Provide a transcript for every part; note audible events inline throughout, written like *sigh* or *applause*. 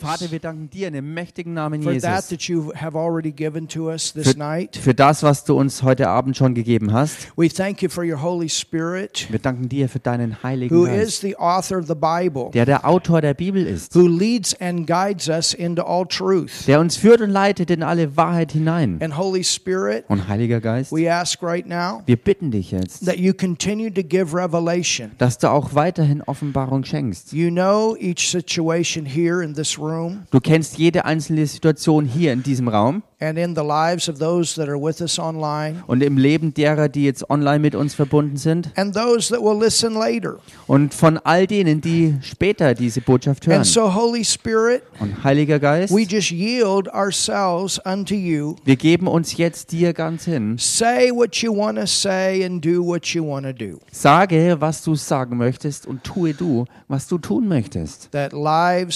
Vater, wir danken dir in dem mächtigen Namen Jesus für, für das, was du uns heute Abend schon gegeben hast. We thank you for your Holy Spirit, Wir danken dir für deinen Heiligen Geist, der der Autor der Bibel ist, der uns führt und leitet in alle Wahrheit hinein. Und Heiliger Geist, wir bitten dich jetzt, dass du auch weiterhin Offenbarung schenkst. You know each situation here in this room Du kennst jede einzelne Situation hier in diesem Raum and in the lives of those that are with us online und im Leben derer, die jetzt online mit uns verbunden sind and those that will listen later. und von all denen, die später diese Botschaft hören. And so, Holy Spirit, Und Heiliger Geist, we just yield ourselves unto you. wir geben uns jetzt dir ganz hin. Say what you want to say and do what you want to do. Sage, was du sagen möchtest und tue du, was du tun möchtest. That lives.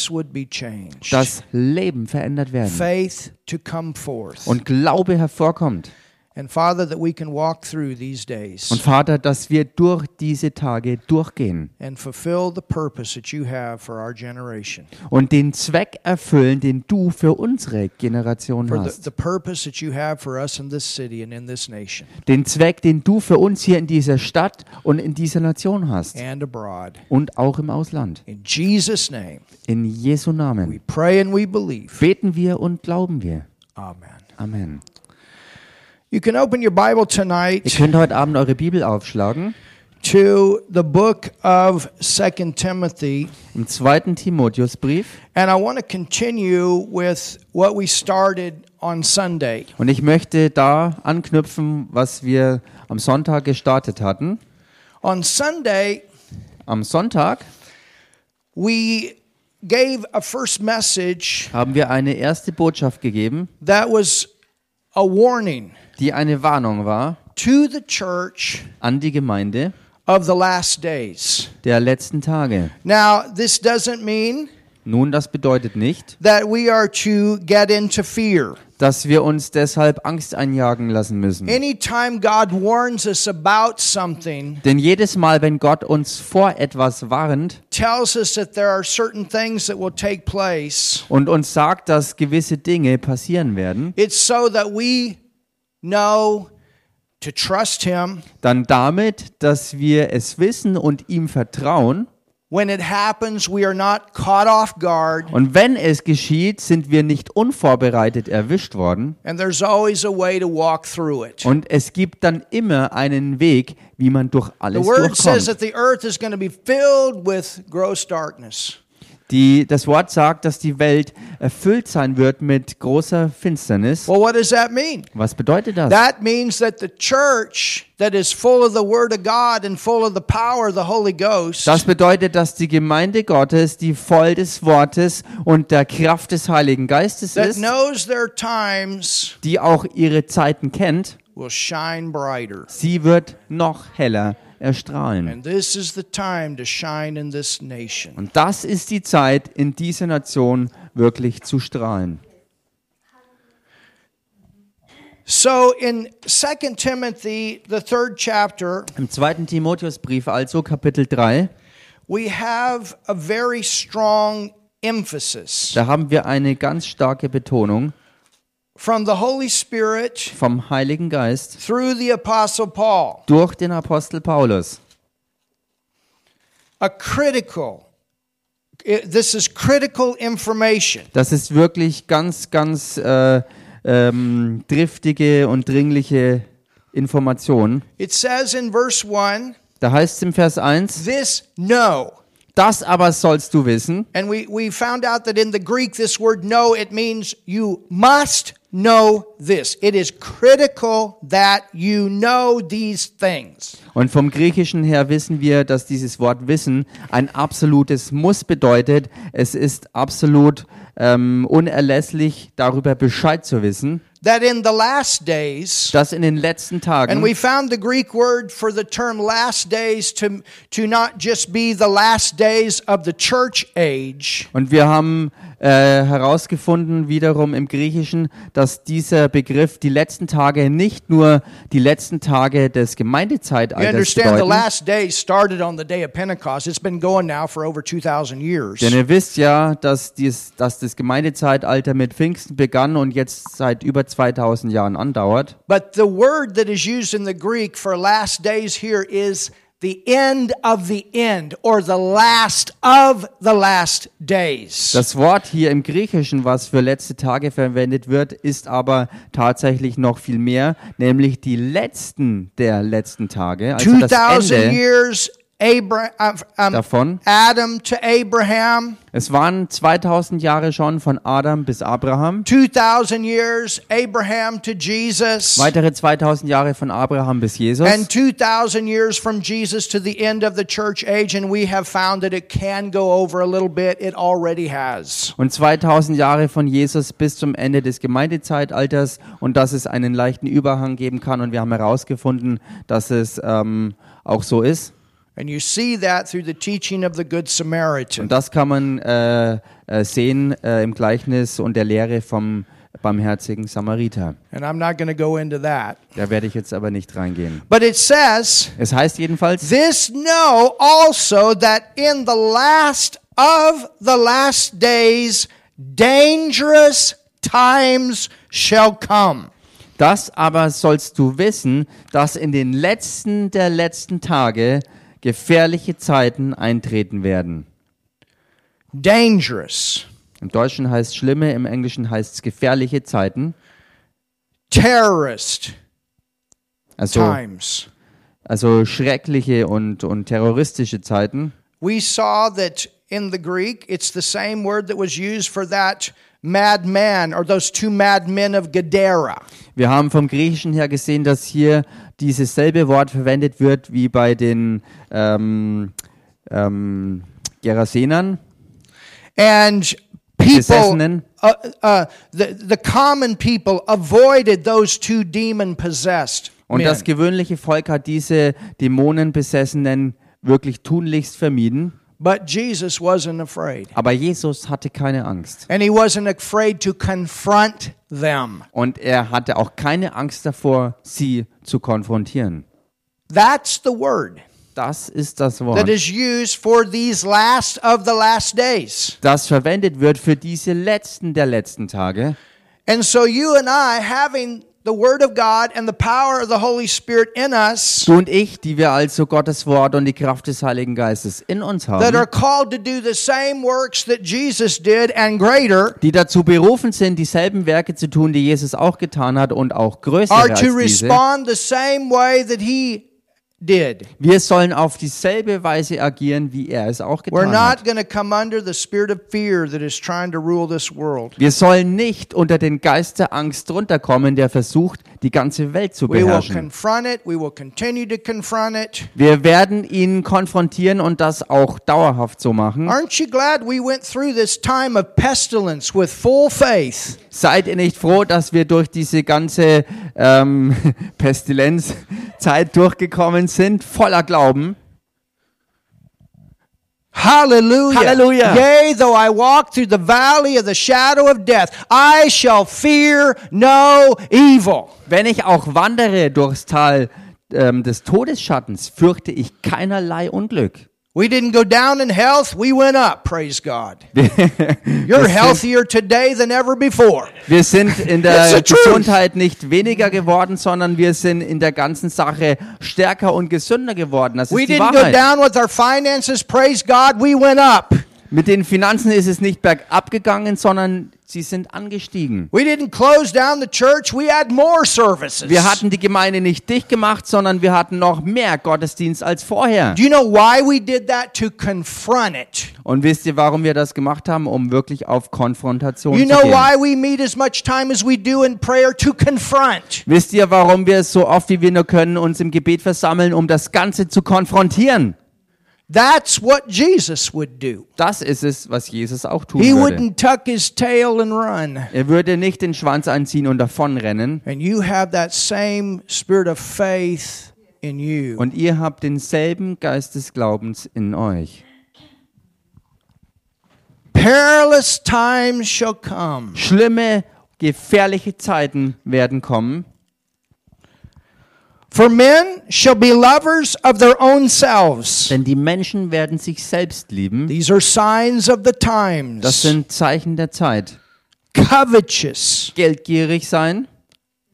Dass Leben verändert werden faith to come forth. und Glaube hervorkommt. And Father, that we can walk through these days Und Vater, dass wir durch diese Tage durchgehen and fulfill the purpose that you have for our generation. und den Zweck erfüllen, den du für unsere Generation For the, hast. the purpose that you have for us in this city and in this nation Den Zweck, den du für uns hier in dieser Stadt und in dieser Nation hast und auch im Ausland. In Jesus' name, In Jesu we Namen pray and we believe. beten wir und glauben wir. Amen. Amen. You can open your Bible Ihr tonight könnt heute Abend eure Bibel aufschlagen to the book of Second Timothy. im zweiten Timotheusbrief. And I want to continue with what we started on Sunday. Und ich möchte da anknüpfen, was wir am Sonntag gestartet hatten. On Sunday, Am Sonntag we gave a first message haben wir eine erste Botschaft gegeben, that was a warning die eine Warnung war to the church an die Gemeinde of the last days. der letzten Tage. Now, this doesn't mean Nun, das bedeutet nicht, that we are to get into fear. dass wir uns deshalb Angst einjagen lassen müssen. Anytime God warns us about something, Denn jedes Mal, wenn Gott uns vor etwas warnt tells us that there are certain things that will take place, und uns sagt, dass gewisse Dinge passieren werden, it's so that we know to trust Him. dann damit, dass wir es wissen und ihm vertrauen. When it happens, we are not caught off guard, Und wenn es geschieht, sind wir nicht unvorbereitet erwischt worden. and there's always a way to walk through it. Und es gibt dann immer einen Weg, wie man durch The alles Word says durchkommt. that the earth is going to be filled with gross darkness. Die, das Wort sagt, dass die Welt erfüllt sein wird mit großer Finsternis. Well, what does that mean? Was bedeutet das? That means that the church that is full of the Word of God and full of the power of the Holy Ghost Das bedeutet, dass die Gemeinde Gottes, die voll des Wortes und der Kraft des Heiligen Geistes that ist, knows their times die auch ihre Zeiten kennt, will shine brighter. sie wird noch heller erstrahlen. Und das ist die Zeit, in dieser Nation wirklich zu strahlen. So in 2 Timothy, the third chapter, Im zweiten Timotheusbrief, also Kapitel 3, we have a very strong emphasis da haben wir eine ganz starke Betonung from the Holy Spirit vom Heiligen Geist through the Apostle Paul. durch den Apostel Paulus. A critical, it- this is critical information. Das ist wirklich ganz, ganz äh, ähm, driftige und dringliche Information. It says in verse 1 Da heißt es im Vers 1, this know. Das aber sollst du wissen. And we, we found out that in the Greek, this word know, it means you must know this. It is critical that you know these things. Und vom Griechischen her wissen wir, dass dieses Wort Wissen ein absolutes Muss bedeutet. Es ist absolut ähm, unerlässlich, darüber Bescheid zu wissen. That in the last days, dass in den letzten and Tagen, we found the Greek word for the term last days to, to not just be the last days of the church age, und wir haben äh, herausgefunden wiederum im Griechischen, dass dieser Begriff die letzten Tage nicht nur die letzten Tage des You Gemeindezeitalters understand the bedeuten, last days started on the day of Pentecost. It's been going now for over 2,000 years. Denn ihr wisst ja, dass, dies, dass das Gemeindezeitalter mit Pfingsten begann und jetzt seit über 2000 Jahren andauert. But the word that is used in the Greek for last days here is the end of the end or the last of the last days. Das Wort hier im Griechischen, was für letzte Tage verwendet wird, ist aber tatsächlich noch viel mehr, nämlich die letzten der letzten Tage, also das 2000 Ende years Abraham, um, davon. Adam to Abraham, Es waren 2000 Jahre schon von Adam bis Abraham, 2000 years Abraham to Jesus, weitere 2000 Jahre von Abraham bis Jesus and 2000 years from Jesus to the end of the church age. And we have found that it can go over a little bit. It already has. und 2000 Jahre von Jesus bis zum Ende des Gemeindezeitalters und dass es einen leichten Überhang geben kann und wir haben herausgefunden, dass es ähm, auch so ist. And you see that through the teaching of the Good Samaritan. Und das kann man äh, äh, sehen äh, im Gleichnis und der Lehre vom barmherzigen Samariter. And I'm not going to go into that. Da werde ich jetzt aber nicht reingehen. But it says, Es heißt jedenfalls, This know also that in the last of the last days dangerous times shall come. das aber sollst du wissen, dass in den letzten der letzten Tage gefährliche Zeiten eintreten werden. Dangerous, Im Deutschen heißt schlimme, im Englischen heißt es gefährliche Zeiten. terrorist Also, times. also schreckliche und, und terroristische Zeiten. We saw that in the Greek, it's the same word that was used for that madman or those two madmen of Gadara. Wir haben vom Griechischen her gesehen, dass hier dieses selbe Wort verwendet wird wie bei den ähm, ähm, Gerasenern, And people, uh, uh, the, the common people avoided those two demon possessed Und das gewöhnliche Volk hat diese Dämonenbesessenen wirklich tunlichst vermieden. But Jesus wasn't afraid. Aber Jesus hatte keine Angst. And he wasn't afraid to confront them. Und er hatte auch keine Angst davor, sie zu konfrontieren. That's the word Das ist das that Wort, is used for these last of the last days. das verwendet wird für diese letzten der letzten Tage. And so you and I, having the word of God and the power of the Holy Spirit in us, Du und ich, die wir also Gottes Wort und die Kraft des Heiligen Geistes in uns that are haben, called to do the same works that Jesus did and greater, die dazu berufen sind, dieselben Werke zu tun, die Jesus auch getan hat und auch größere are als to diese. respond the same way that he did. Wir sollen auf dieselbe Weise agieren, wie er es auch We're getan not hat. going to come under the spirit of fear that is trying to rule this world. Wir sollen nicht unter den Geist der Angst runterkommen, der versucht, die ganze Welt zu We will beherrschen. confront it. We will continue to confront it. Wir werden ihn konfrontieren und das auch dauerhaft so machen. Aren't you glad we went through this time of pestilence with full faith? Seid ihr nicht froh, dass wir durch diese ganze ähm, *laughs* Pestilenzzeit durchgekommen sind, voller Glauben? Hallelujah. Hallelujah. Yea, though I walk through the valley of the shadow of death, I shall fear no evil. Wenn ich auch wandere durchs Tal ähm, des Todesschattens, fürchte ich keinerlei Unglück. We didn't go down in health, we went up, praise God. *laughs* You're healthier today than ever before. Wir sind in der. Gesundheit nicht weniger geworden, sondern wir sind in der ganzen Sache stärker und gesünder geworden. Das We ist die didn't go Wahrheit. down with our finances, praise God, we went up. Mit den Finanzen ist es nicht bergab gegangen, sondern sie sind angestiegen. We didn't close down the church, we had more services. Wir hatten die Gemeinde nicht dicht gemacht, sondern wir hatten noch mehr Gottesdienst als vorher. Do you know why we did that? To confront it. Und wisst ihr, warum wir das gemacht haben? Um wirklich auf Konfrontation You zu know gehen. why we meet as much time as we do in prayer? To confront. Wisst ihr, warum wir so oft wie wir nur können uns im Gebet versammeln, um das Ganze zu konfrontieren? That's what Jesus would do. Das ist es, was Jesus auch tun He würde. wouldn't tuck his tail and run. Er würde nicht den Schwanz einziehen und davonrennen. And you have that same spirit of faith in you. Und ihr habt denselben Geist des Glaubens in euch. Perilous times shall come. Schlimme, gefährliche Zeiten werden kommen. For men shall be lovers of their own selves. Denn die Menschen werden sich selbst lieben. These are signs of the Das times. sind Zeichen der Zeit. Covetous, Geldgierig sein,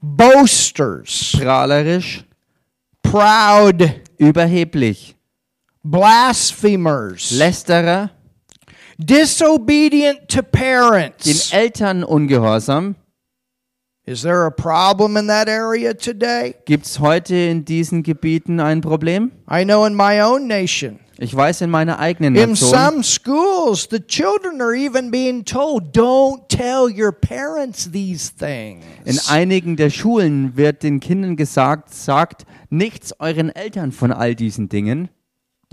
boasters, prahlerisch, proud, überheblich, blasphemers, Lästerer, disobedient to den parents. Eltern ungehorsam. Gibt es heute in diesen Gebieten ein Problem? I know in my own nation. Ich weiß in meiner eigenen In Nation, some schools, the children are even being told, don't tell your parents these things. in einigen der Schulen wird den Kindern gesagt, sagt nichts euren Eltern von all diesen Dingen.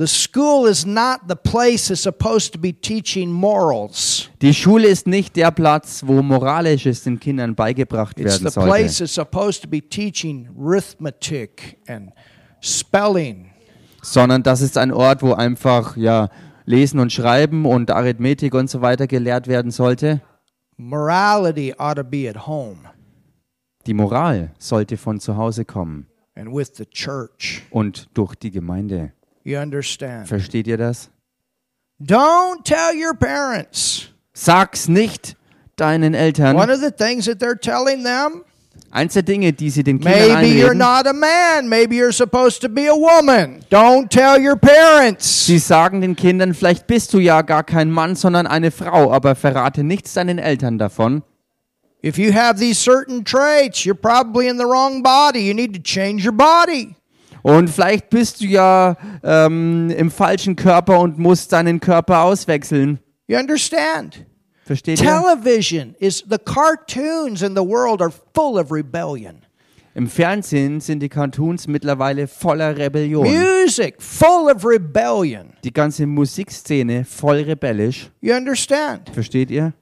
The school is not the place that's supposed to be teaching morals. Die Schule ist nicht der Platz, wo Moralisches den Kindern beigebracht It's werden the place sollte, that's supposed to be teaching arithmetic and spelling. sondern das ist ein Ort, wo einfach ja Lesen und Schreiben und Arithmetik und so weiter gelehrt werden sollte. Morality ought to be at home Die Moral sollte von zu Hause kommen and with the church. und durch die Gemeinde. You understand? Versteht ihr das? Don't tell your parents. Sag's nicht deinen One Eltern. of the things that they're telling them Eins der Dinge, die sie den Kindern maybe you're einreden, not a man, maybe you're supposed to be a woman. Don't tell your parents. sie sagen den Kindern, vielleicht bist du ja gar kein Mann, sondern eine Frau, aber verrate nichts deinen Eltern davon. If you have these certain traits, you're probably in the wrong body. You need to change your body. Und vielleicht bist du ja ähm, im falschen Körper und musst deinen Körper auswechseln. You understand? Versteht ihr? Television is the cartoons in the world are full of rebellion. Im Fernsehen sind die Cartoons mittlerweile voller Rebellion. Music full of rebellion. Die ganze Musikszene voll rebellisch. You understand? Versteht ihr?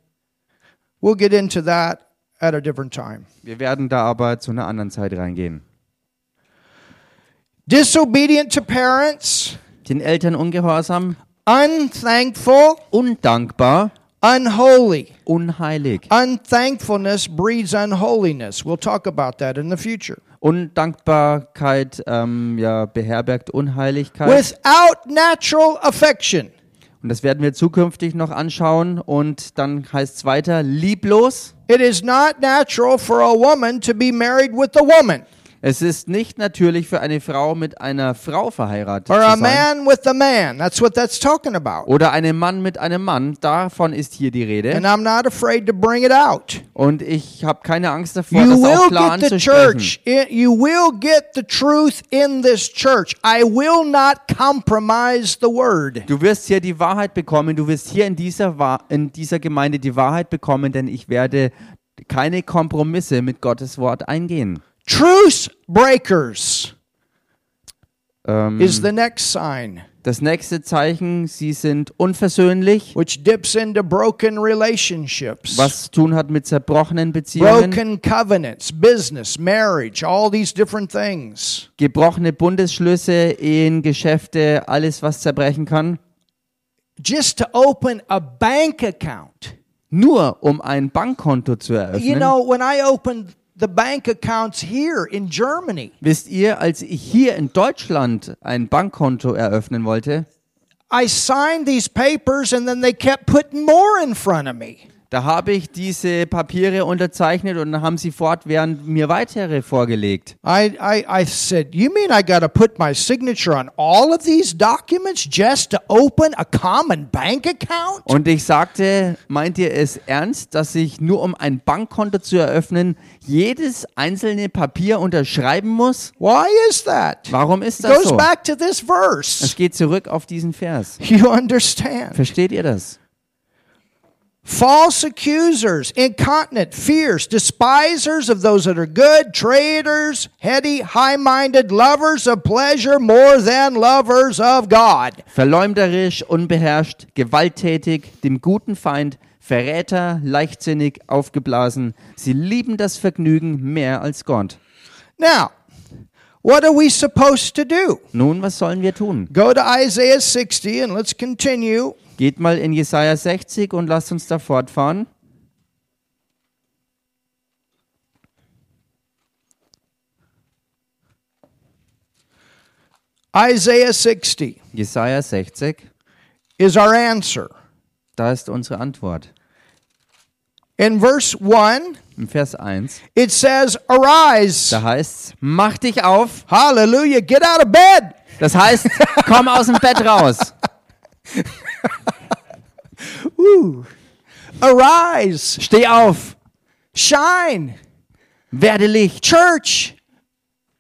We'll get into that at a different time. Wir werden da aber zu einer anderen Zeit reingehen. Disobedient to parents, Den Eltern ungehorsam, unthankful, undankbar, unholy. unheilig. Unthankfulness breeds unholiness. We'll talk about that in the future. Undankbarkeit ähm, ja, beherbergt Unheiligkeit. Without natural affection. Und das werden wir zukünftig noch anschauen. Und dann heißt es weiter, lieblos. It is not natural for a woman to be married with a woman Es ist nicht natürlich für eine Frau mit einer Frau verheiratet or zu a sein. man with a man. That's what that's talking about. Oder einem Mann mit einem Mann. Davon ist hier die Rede. And I'm not afraid to bring it out. Und ich habe keine Angst davor, You das auch will klar get the anzusprechen. church. You will get the truth in this church. I will not compromise the word. Du wirst hier die Wahrheit bekommen. Du wirst hier in dieser, Wa- in dieser Gemeinde die Wahrheit bekommen, denn ich werde keine Kompromisse mit Gottes Wort eingehen. Truce breakers Ähm, is the next sign, das nächste Zeichen, sie sind unversöhnlich, which dips into broken relationships, was zu tun hat mit zerbrochenen Beziehungen, broken covenants, business, marriage, all these different things. gebrochene Bundesschlüsse, Ehen, Geschäfte, alles, was zerbrechen kann. Just to open a bank account. Nur um ein Bankkonto zu You eröffnen. know, when I opened the bank accounts here in Germany, Wisst ihr, als ich hier in Deutschland ein Bankkonto eröffnen wollte, I signed these papers and then they kept putting more in front of me. Da habe ich diese Papiere unterzeichnet und dann haben sie fortwährend mir weitere vorgelegt. I, I, I said, You mean I got to put my signature on all of these documents just to open a common bank account? Und ich sagte, meint ihr es ernst, dass ich nur um ein Bankkonto zu eröffnen, jedes einzelne Papier unterschreiben muss? Why is that? Warum ist das Goes so? back to this Es verse. geht zurück auf diesen Vers. You understand? Versteht ihr das? False accusers, incontinent, fierce, despisers of those that are good, traitors, heady, high minded, lovers of pleasure more than lovers of God. Verleumderisch, unbeherrscht, gewalttätig, dem guten Feind, Verräter, leichtsinnig, aufgeblasen. Sie lieben das Vergnügen mehr als Gott. Now, what are we supposed to do? Nun, was sollen wir tun? Go to Isaiah 60 and let's continue. Geht mal in Jesaja 60 und lasst uns da fortfahren. Isaiah 60 Jesaja 60, is our answer. da ist unsere Antwort. In verse 1, Im Vers 1, it says, Arise. da heißt mach dich auf. Hallelujah. Get out of bed. Das heißt, komm aus dem Bett raus. *laughs* *laughs* Arise. Steh auf. Shine. Werde Licht. Church,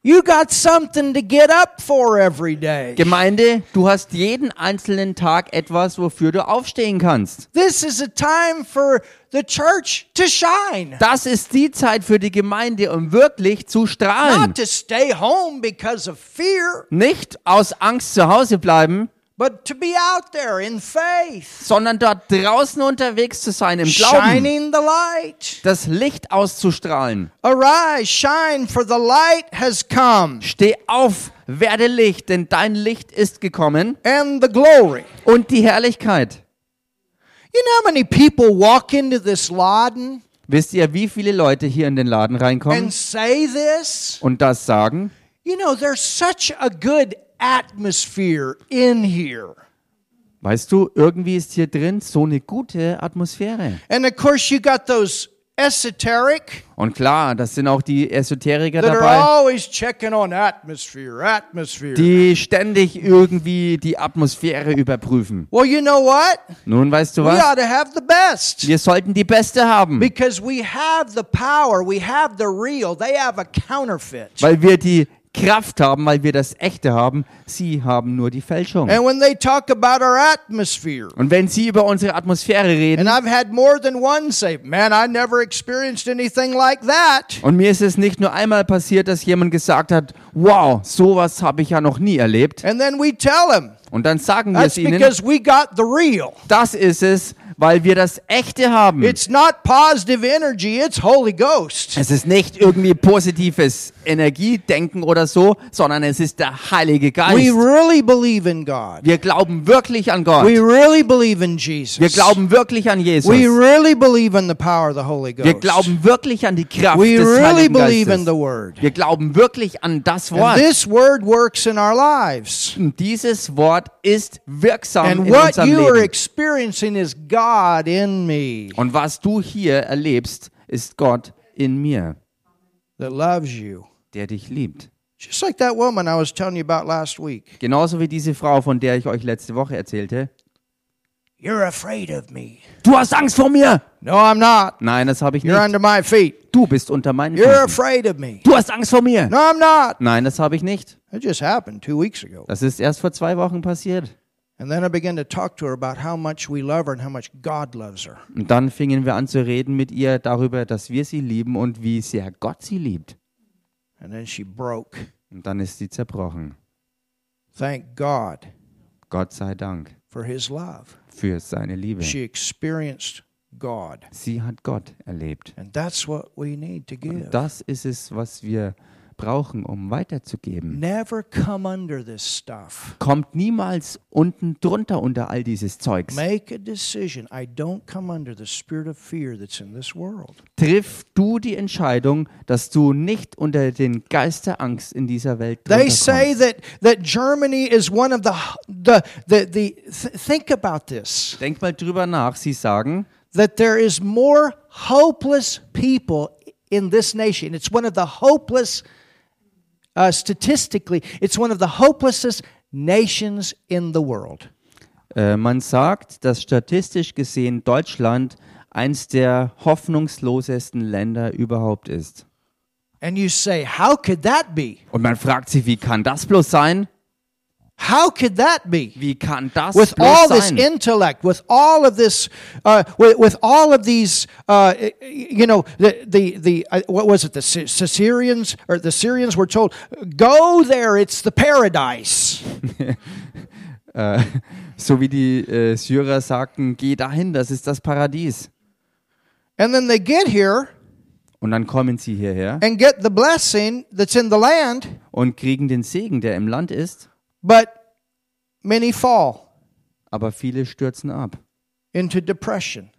you got something to get up for every day. Gemeinde, du hast jeden einzelnen Tag etwas, wofür du aufstehen kannst. This is a time for the church to shine. Das ist die Zeit für die Gemeinde, um wirklich zu strahlen. Not to stay home because of fear, Nicht aus Angst zu Hause bleiben, but to be out there in faith, sondern dort draußen unterwegs zu sein im Glauben. shining the light. Das Licht auszustrahlen. Arise, shine, for the light has come, Steh auf, werde Licht, denn dein Licht ist gekommen and the glory. und die Herrlichkeit. You know how many people walk into this Laden Wisst ihr, wie viele Leute hier in den Laden reinkommen and say this? und das sagen? You know, there's such a good atmosphere in here. Weißt du, irgendwie ist hier drin so eine gute Atmosphäre. And of course, you got those esoteric Und klar, das sind auch die Esoteriker that are dabei, always checking on atmosphere, atmosphere. die ständig irgendwie die Atmosphäre überprüfen. well, you know what? Nun weißt du We was? ought to have the best. Wir sollten die beste haben, Because we have the power, we have the real, they have a counterfeit. weil wir die Kraft haben, weil wir das Echte haben. Sie haben nur die Fälschung. And when they talk about our atmosphere, Und wenn Sie über unsere Atmosphäre reden, and I've had more than one say, man, I never experienced anything like that. und mir ist es nicht nur einmal passiert, dass jemand gesagt hat, wow, sowas habe ich ja noch nie erlebt. And then we tell them, Und dann sagen wir that's es ihnen, because we got the real. das ist es, weil wir das Echte haben. It's not positive energy, it's Holy Ghost. Es ist nicht irgendwie positives Energiedenken oder so, sondern es ist der Heilige We Geist. really believe in God. Wir glauben wirklich an Gott. We really believe in Jesus. Wir glauben wirklich an Jesus. We really believe in the power of the Holy Ghost. Wir glauben wirklich an die Kraft We des really Heiligen believe in Geistes. the Word. Wir glauben wirklich an das And Wort. this Word works in our lives. Und dieses Wort ist wirksam And in what unserem you are Leben. experiencing is God in me Und was du hier erlebst, ist Gott in mir, that loves you. der dich liebt. Just like that woman I was telling you about last week. Genauso wie diese Frau, von der ich euch letzte Woche erzählte. You're afraid of me. Du hast Angst vor mir. No, I'm not. Nein, das habe ich You're nicht. under my feet. Du bist unter meinen You're Füßen. afraid of me. Du hast Angst vor mir. No, I'm not. Nein, das habe ich nicht. It just happened two weeks ago. Das ist erst vor zwei Wochen passiert. And then I began to talk to her about how much we love her and how much God loves her. Und dann fingen wir an zu reden mit ihr darüber, dass wir sie lieben und wie sehr Gott sie liebt. And then she broke. Und dann ist sie zerbrochen. Thank God Gott sei Dank for his love. Für seine Liebe. She experienced God. Sie hat Gott erlebt. And that's what we need to give. Das ist es, was wir brauchen, um weiterzugeben. Never come under this stuff. Kommt niemals unten drunter unter all dieses Zeugs. Make a decision. I don't come under the spirit of fear that's in this world. Triff du die Entscheidung, dass du nicht unter den Geist der Angst in dieser Welt They say drunter that, that Germany is one of the, the, the, the th- think about this, Denk mal drüber nach. Sie sagen, that there is more hopeless people in this nation. It's one of the hopeless, uh, statistically, it's one of the hopelessest nations in the world. äh, man sagt, dass statistisch gesehen Deutschland eins der hoffnungslosesten Länder überhaupt ist. And you say, how could that be? Und man fragt sich, wie kann das bloß sein? How could that be? Wie kann das With all this sein? intellect, with all of this, uh, with, with all of these, uh, you know, the the the uh, what was it? The Sy- Syrians or the Syrians were told, "Go there; it's the paradise." *laughs* Äh, so wie die äh, Syrer sagten, geh dahin, das ist das Paradies. And then they get here Und dann kommen sie hierher and get the blessing that's in the land, und kriegen den Segen, der im Land ist, but many fall aber viele stürzen ab into depression.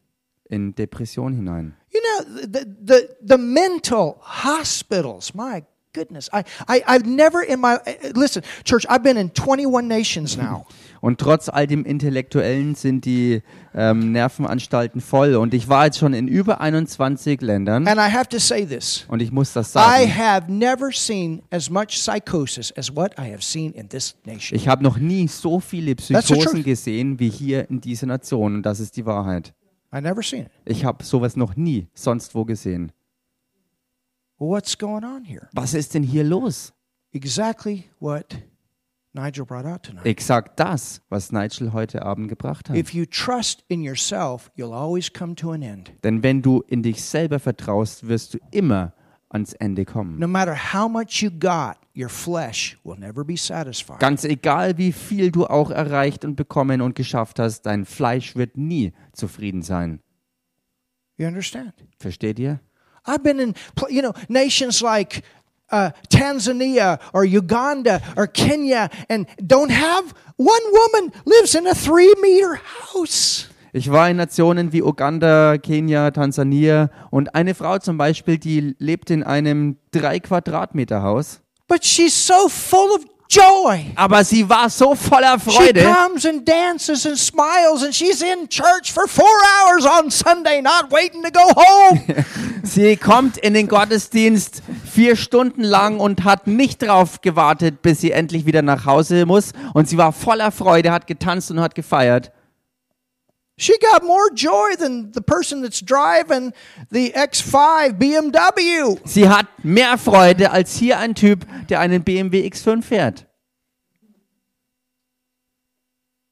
in Depression hinein. You know, the, the, the mental hospitals, my goodness. I, I, I've never in my, listen, church, I've been in 21 nations now. *laughs* Und trotz all dem Intellektuellen sind die ähm, Nervenanstalten voll. Und ich war jetzt schon in über 21 Ländern. And I have to say this Und ich muss das I sagen. have never seen as much psychosis as what I have seen in this nation. Ich habe noch nie so viele. Psychosen gesehen wie hier in dieser Nation. Und das ist die Wahrheit. I never seen it. Ich habe sowas noch nie sonst wo gesehen. What's going on here? Was ist denn hier los? Exactly what Nigel brought out tonight. Exakt das, was Nigel heute Abend gebracht hat. If you trust in yourself, you'll always come to an end. Denn wenn du in dich selber vertraust, wirst du immer ans Ende kommen. No matter how much you got, your flesh will never be satisfied. Ganz egal, wie viel du auch erreicht und bekommen und geschafft hast, dein Fleisch wird nie zufrieden sein. You understand? Versteht ihr? I've been in, you know, nations like uh, Tanzania or Uganda or Kenya and don't have one woman lives in a three meter house. Ich war in Nationen wie Uganda, Kenia, Tansania und eine Frau zum Beispiel, die lebt in einem drei Quadratmeter Haus. But she's so full of joy. Aber sie war so voller She Freude. comes and dances and smiles, and she's in church for four hours on Sunday, not waiting to go home. *laughs* Sie kommt in den Gottesdienst vier Stunden lang und hat nicht drauf gewartet, bis sie endlich wieder nach Hause muss. Und sie war voller Freude, hat getanzt und hat gefeiert. She got more joy than the person that's driving the X5 BMW. Sie hat mehr Freude als hier ein Typ, der einen BMW X5 fährt.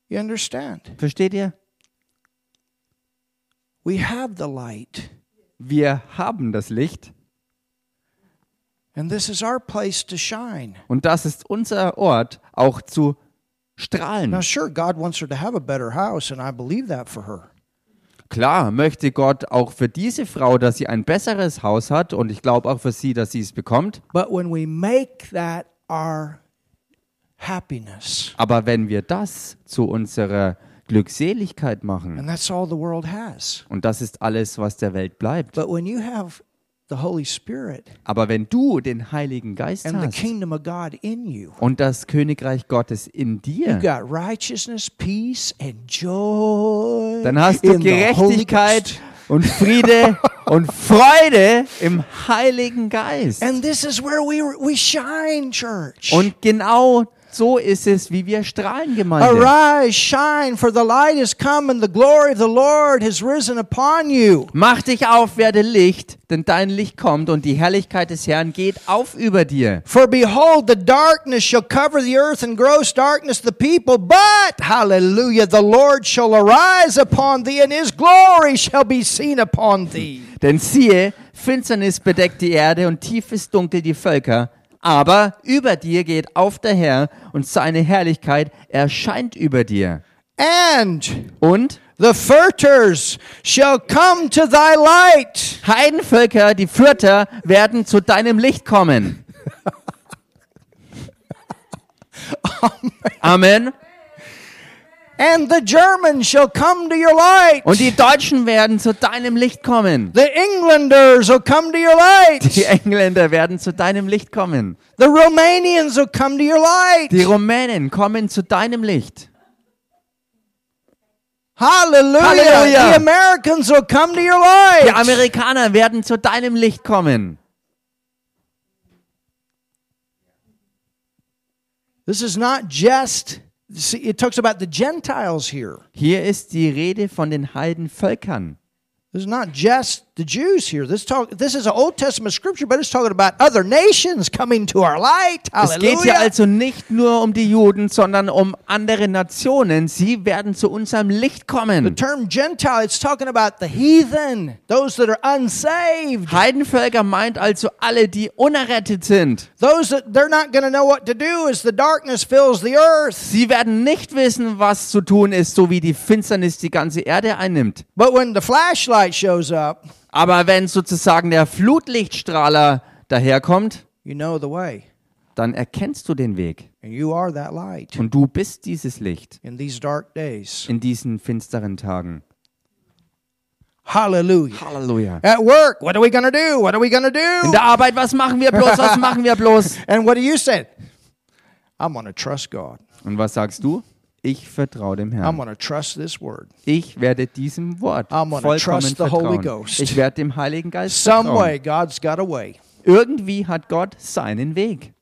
You understand? Versteht ihr? We have the light, Wir haben das Licht and this is our place to shine. und das ist unser Ort, auch zu strahlen. Now, sure, God wants her to have a better house, and I believe that for her. Klar möchte Gott auch für diese Frau, dass sie ein besseres Haus hat und ich glaube auch für sie, dass sie es bekommt. But when we make that our happiness, Aber wenn wir das zu unserer Glückseligkeit machen, and that's all the world has. und das ist alles, was der Welt bleibt. But when you have Aber wenn du den Heiligen Geist and the hast kingdom of God in you, und das Königreich Gottes in you dir, got righteousness, peace, and joy. dann hast du Gerechtigkeit und Friede *laughs* und Freude im Heiligen Geist. And this is where we we shine, church. Und genau so ist es, wie wir strahlen, Gemeinde. Arise, shine, for the light has come, and the glory of the Lord has risen upon you. Mach dich auf, werde Licht, denn dein Licht kommt und die Herrlichkeit des Herrn geht auf über dir. For behold, the darkness shall cover the earth, and gross darkness the people. But, hallelujah, the Lord shall arise upon thee, and his glory shall be seen upon thee. Denn siehe, Finsternis bedeckt die Erde und tiefes Dunkel die Völker. Aber über dir geht auf der Herr und seine Herrlichkeit erscheint über dir. And Und the furters shall come to thy light. Heidenvölker, die Fürter, werden zu deinem Licht kommen. *laughs* Amen. And the Germans shall come to your light. Und die Deutschen werden zu deinem Licht kommen. The Englanders will come to your light. Die Engländer werden zu deinem Licht kommen. The Romanians will come to your light. Die Rumänen kommen zu deinem Licht. Hallelujah. Hallelujah. The Americans will come to your Die light. Amerikaner werden zu deinem Licht kommen. This is not just, see, it talks about the Gentiles here. Hier ist die Rede von den Heidenvölkern. Is not just the Jews here. This talk this is an Old Testament scripture, but it's talking about other nations coming to our light. Es geht hier Hallelujah. also nicht nur um die Juden, sondern um andere Nationen. Sie werden zu unserem Licht The kommen. term Gentile, it's talking about the heathen, those that are unsaved, Heidenvölker meint also alle, die unerrettet sind. those that they're not going to know what to do as the darkness fills the earth. Sie werden nicht wissen, was zu tun ist, so wie die Finsternis die ganze Erde einnimmt. But when the flashlight shows up, Aber wenn sozusagen der Flutlichtstrahler daherkommt, you know the way, dann erkennst du den Weg. and you are that light Und du bist dieses Licht in these dark days. in diesen finsteren Tagen. Hallelujah. Halleluja. At work, what are we to do? What are we going to In do? der Arbeit, was machen wir bloß? Was machen wir bloß? *laughs* And what do you say? I'm to trust God. Und was sagst du? Ich vertraue dem Herrn. going to trust this word. Ich werde diesem Wort I'm gonna vollkommen trust the Holy vertrauen. Ghost. Ich werde dem Heiligen Geist Some way, vertrauen. God's got a way. Irgendwie hat Gott seinen Weg.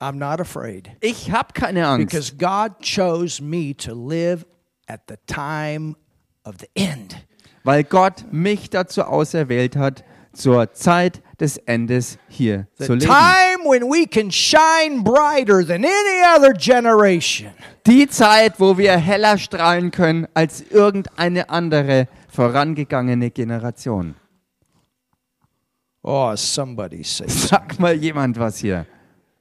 I'm not afraid Ich habe keine Angst, because God chose me to live at the time of the end. weil Gott mich dazu auserwählt hat, zur Zeit des Endes hier The zu leben. time when we can shine brighter than any other generation. Die Zeit, wo wir heller strahlen können als irgendeine andere vorangegangene Generation. Oh, somebody say. *laughs* Sag mal jemand was hier.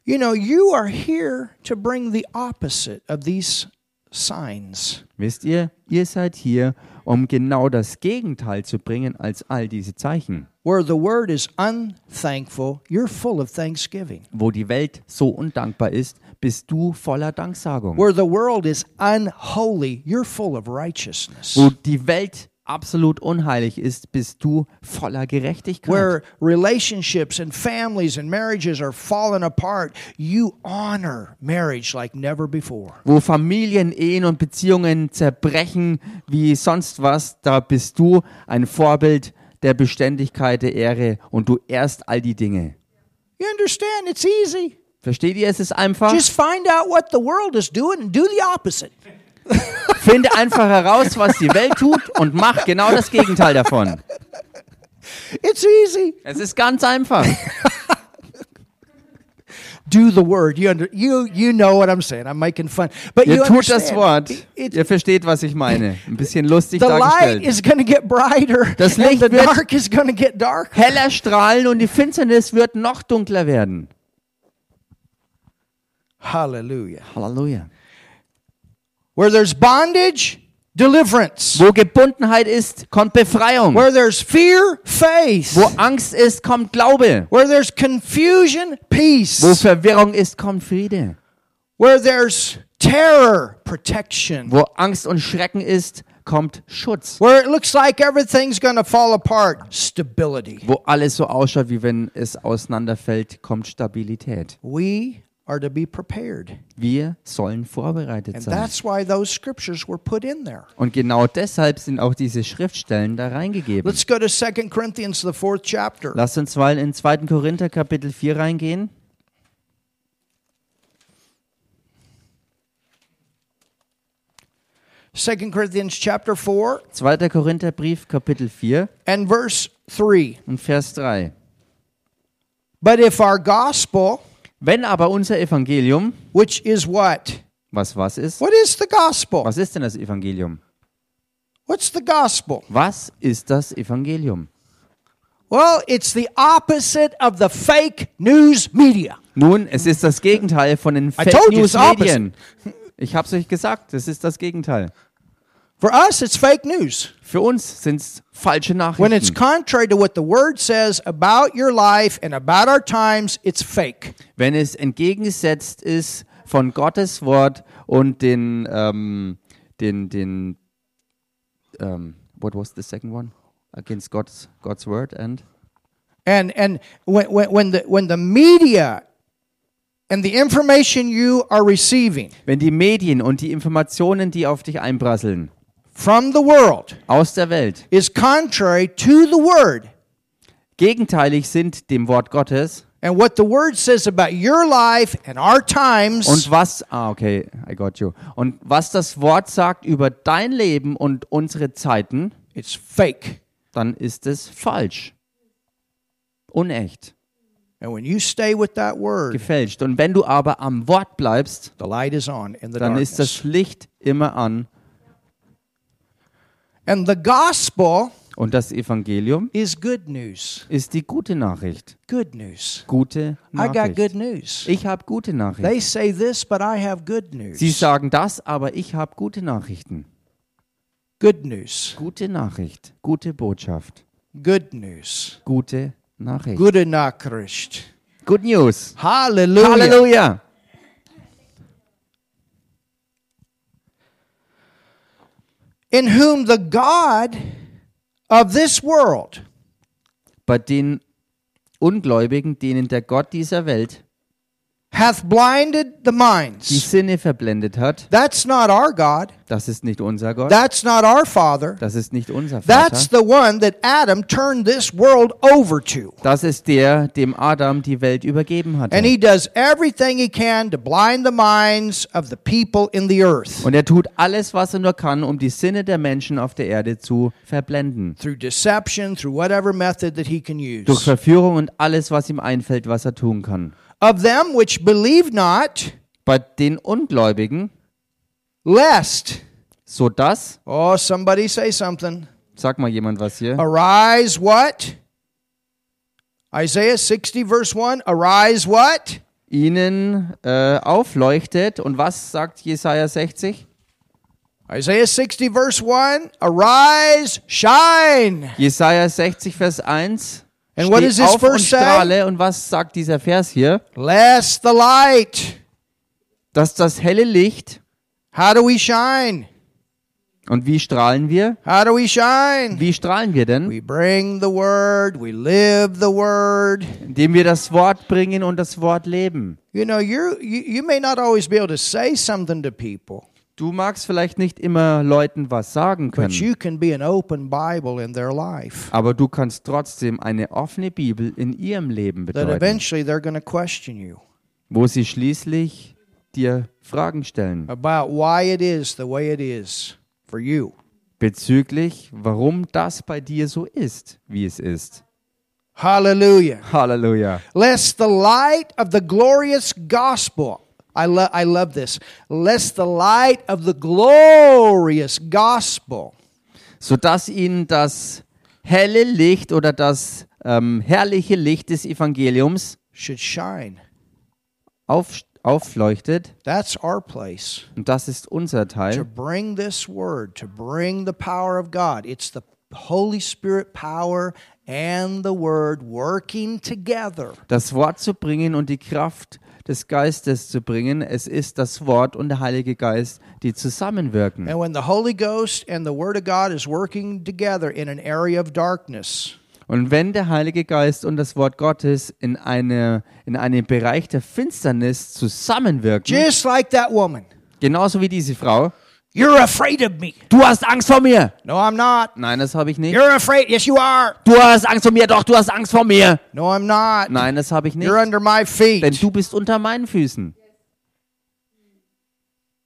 You know, you are here to bring the opposite of these signs. Wisst ihr, ihr seid hier, um genau das Gegenteil zu bringen als all diese Zeichen. Where the word is unthankful, you're full of thanksgiving. Wo die Welt so undankbar ist, bist du voller Danksagung. Where the world is unholy, you're full of righteousness. Wo die Welt absolut unheilig ist, bist du voller Gerechtigkeit. Where relationships and families and marriages are falling apart, you honor marriage like never before. Wo Familien, Ehen und Beziehungen zerbrechen wie sonst was, da bist du ein Vorbild der Beständigkeit, der Ehre und du ehrst all die Dinge. You understand? It's easy. Versteht ihr? Es ist einfach. Just find out what the world is doing and do the opposite. Finde einfach heraus, was die Welt tut und mach genau das Gegenteil davon. It's easy. Es ist ganz einfach. Do the word. You under, you you know what I'm saying. I'm making fun. But Ihr you tut das understand. Wort. It- Ihr versteht, was ich meine. Ein bisschen lustig the light dargestellt. is going to get brighter Das and Licht the wird- dark is to get darker. Heller strahlen und die Finsternis wird noch dunkler werden. Hallelujah. Halleluja. Where there's bondage, deliverance. Wo Gebundenheit ist, kommt Befreiung. Where there's fear, faith. Wo Angst ist, kommt Glaube. Where there's confusion, peace. Wo Verwirrung ist, kommt Friede. Where there's terror, protection. Wo Angst und Schrecken ist, kommt Schutz. Where it looks like everything's to fall apart, stability. Wo alles so ausschaut, wie wenn es auseinanderfällt, kommt Stabilität. We are to be prepared. Wir sollen vorbereitet And sein. that's why those scriptures were put in there. Und genau deshalb sind auch diese Schriftstellen da reingegeben. Let's go to 2 Corinthians, the fourth chapter. Lasst uns mal in 2. Korinther Kapitel 4 reingehen. Second Corinthians chapter 4 2. Korintherbrief Kapitel 4 and verse 3. und Vers 3. But if our gospel, Wenn aber unser Evangelium, which is what? was was ist? What is the gospel? Was ist denn das Evangelium? What's the gospel? Was ist das Evangelium? Well, it's the opposite of the fake news media. Nun, es ist das Gegenteil von den Fake News Medien. Ich hab's euch gesagt, es ist das Gegenteil. For us, it's fake news. Für uns sind's falsche When it's Nachrichten. contrary to what the word says about your life and about our times, it's fake. Wenn es entgegengesetzt ist von Gottes Wort und den, ähm, den, den, ähm, what was the second one? Against God's, God's word and? And and when, when, when the when the media and the information you are receiving Wenn die Medien und die Informationen, die auf dich einprasseln, from the world aus der Welt, is contrary to the word gegenteilig sind dem Wort Gottes and what the word says about your life and our times, und was, ah, okay, I got you. Und was das Wort sagt über dein Leben und unsere Zeiten, it's fake. dann ist es falsch. Unecht, And when you stay with that word, gefälscht. Und wenn du aber am Wort bleibst, the light is on in the dann ist darkness. das Licht immer an. And the gospel Und das Evangelium is good news. ist die gute Nachricht. Good news. Gute I got good Nachricht. news. Ich habe gute Nachricht. They say this, but I have good news. Sie sagen das, aber ich habe gute Nachrichten. Good news. Gute Nachricht, gute Botschaft, Good news. gute Nachricht. Gute Nachricht. Good News. Hallelujah. Halleluja. In whom the God of this world Bei den Ungläubigen, denen der Gott dieser Welt hath blinded the die minds. Sinne verblendet hat, That's not our God. das ist nicht unser Gott, That's not our Father. das ist nicht unser That's Vater. the one that Adam turned this world over to. Das ist der, dem Adam die Welt übergeben And hatte. he does everything he can to blind the minds of the people in the earth Und er tut alles, was er nur kann, um die Sinne der Menschen auf der Erde zu verblenden. through deception, through whatever method that he can Durch use. Verführung und alles, was ihm einfällt, was er tun kann. Of them which believe not, Bei den Ungläubigen, lest, so dass, oh, somebody say something. sag mal jemand was hier, Arise what? Isaiah 60, verse 1. Arise what? ihnen äh, aufleuchtet. Und was sagt Jesaja 60? Isaiah 60, verse 1. Arise, shine. Jesaja 60, Vers 1. And what does this auf und verse say? strahle. Und was sagt dieser Vers hier? Lest the light. Dass das helle Licht. How do we shine? Und wie strahlen wir? How do we shine? Wie strahlen wir denn? We bring the word, we live the word. Indem wir das Wort bringen und das Wort leben. You know, you, you may not always be able to say something to people, Du magst vielleicht nicht immer Leuten was sagen but können, you can be an open Bible in their life. aber du kannst trotzdem eine offene Bibel in ihrem Leben That bedeuten, eventually they're going to question you wo sie schließlich dir Fragen stellen about why it is the way it is for you. bezüglich, warum das bei dir so ist, wie es ist. Hallelujah. Halleluja. Lest the light of the glorious gospel, I, lo- I love this, lest the light of the glorious gospel Sodass ihnen das helle Licht oder das ähm, herrliche Licht des Evangeliums should shine. auf, aufleuchtet. That's our place. Und das ist unser to Teil. bring this word, to bring the power of God. It's the Holy Spirit power and the word working together. Das Wort zu bringen und die Kraft des Geistes zu bringen. Es ist das Wort und der Heilige Geist, die zusammenwirken. And when the Holy Ghost and the word of God is working together in an area of darkness, Und wenn der Heilige Geist und das Wort Gottes in, eine, in einem Bereich der Finsternis zusammenwirken, just like that woman, genauso wie diese Frau, you're afraid of me. du hast Angst vor mir. No, I'm not. Nein, das habe ich nicht. You're afraid. Yes, you are. Du hast Angst vor mir, doch, du hast Angst vor mir. No, I'm not. Nein, das habe ich nicht. You're under my Denn feet. du bist unter meinen Füßen.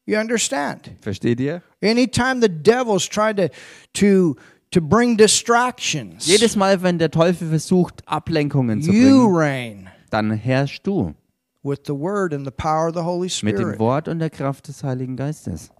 You understand? Versteht ihr? Anytime the devil's trying to to to bring distractions, Jedes Mal, wenn der Teufel versucht, Ablenkungen zu you bringen, reign. dann herrschst du with the word and the power of the Holy mit dem Spirit. Wort und der Kraft des Heiligen Geistes.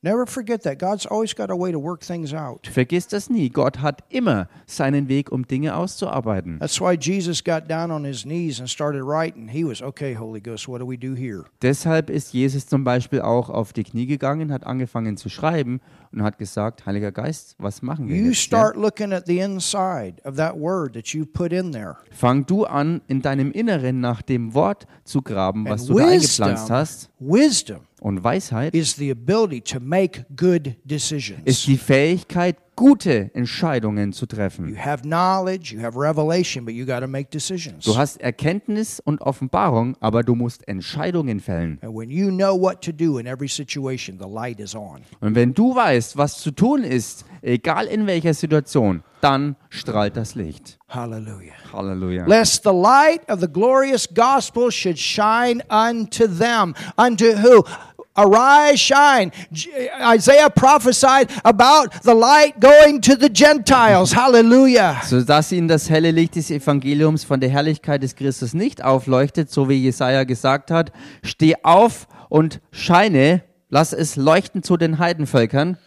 Never forget that. God's always got a way to work things out. Vergiss das nie. Gott hat immer seinen Weg, um Dinge auszuarbeiten. That's why Jesus got down on his knees and started writing. He was, okay, Holy Ghost, what do we do here? Deshalb ist Jesus zum Beispiel auch auf die Knie gegangen, hat angefangen zu schreiben und hat gesagt, Heiliger Geist, was machen wir You jetzt? Ja? start looking at the inside of that word that you put in there. Fang du an, in deinem Inneren nach dem Wort zu graben, was And du da eingepflanzt hast. wisdom Und Weisheit is the ability to make good decisions. ist die Fähigkeit, gute Entscheidungen zu You treffen. have knowledge, you have revelation, but you got to make decisions. Du hast Erkenntnis und Offenbarung, aber du musst Entscheidungen fällen. And when you know what to do in every situation, the light is on. Und wenn du weißt, was zu tun ist, egal in welcher Situation, dann strahlt das Licht. Hallelujah. Halleluja. lest the light of the glorious gospel should shine unto them. Unto who? Arise, shine. J- Isaiah prophesied about the light going to the Gentiles. Hallelujah. sodass ihnen das helle Licht des Evangeliums von der Herrlichkeit des Christus nicht aufleuchtet, so wie Jesaja gesagt hat. Steh auf und scheine, lass es leuchten zu den Heidenvölkern.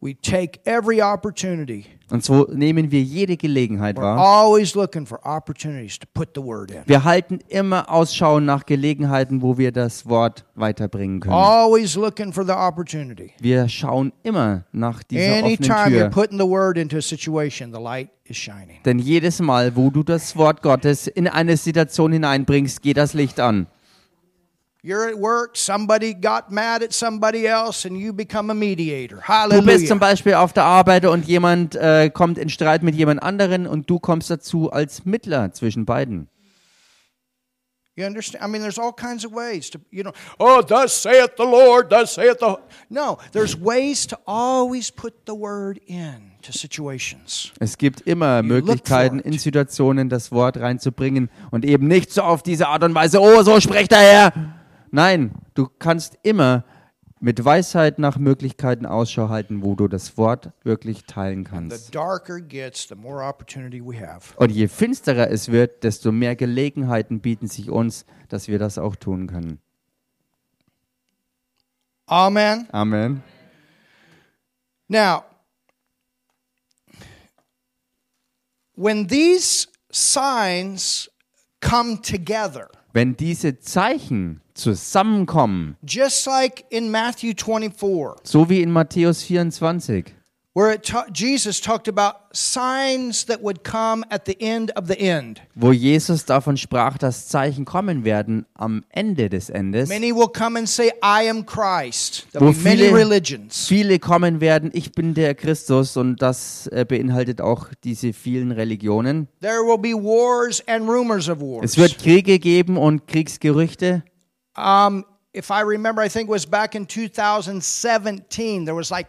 We take every opportunity. Und so nehmen wir jede Gelegenheit wahr. Wir halten immer Ausschau nach Gelegenheiten, wo wir das Wort weiterbringen können. Wir schauen immer nach dieser offenen Tür. putting the word into a situation, the light is shining. Denn jedes Mal, wo du das Wort Gottes in eine Situation hineinbringst, geht das Licht an. You're at work, somebody got mad at somebody else, and you become a mediator. Du bist zum Hallelujah. Beispiel auf der Arbeit und jemand äh, kommt in Streit mit jemand anderen und du kommst dazu als Mittler zwischen beiden. You understand? I mean, there's all kinds of ways to, you know, oh, thus saith the Lord, thus saith the. No, there's ways to always put the word in to situations. Es gibt immer You Möglichkeiten, in Situationen das Wort reinzubringen und eben nicht so auf diese Art und Weise, oh, so spricht der Herr. Nein, du kannst immer mit Weisheit nach Möglichkeiten Ausschau halten, wo du das Wort wirklich teilen kannst. Und je finsterer es wird, desto mehr Gelegenheiten bieten sich uns, dass wir das auch tun können. Amen. Amen. Now, when these signs come together, Wenn diese Zeichen zusammenkommen, just like in Matthew 24, so wie in Matthäus 24, where it ta- Jesus talked about signs that would come at the end of the end. wo Jesus davon sprach, dass Zeichen kommen werden am Ende des Endes, Many will come and say, I am Christ. wo viele, religions. viele kommen werden, ich bin der Christus und das äh, beinhaltet auch diese vielen Religionen. There will be wars and rumors of wars. Es wird Kriege geben und Kriegsgerüchte. Um, if I remember, I think it was back in 2017, there was like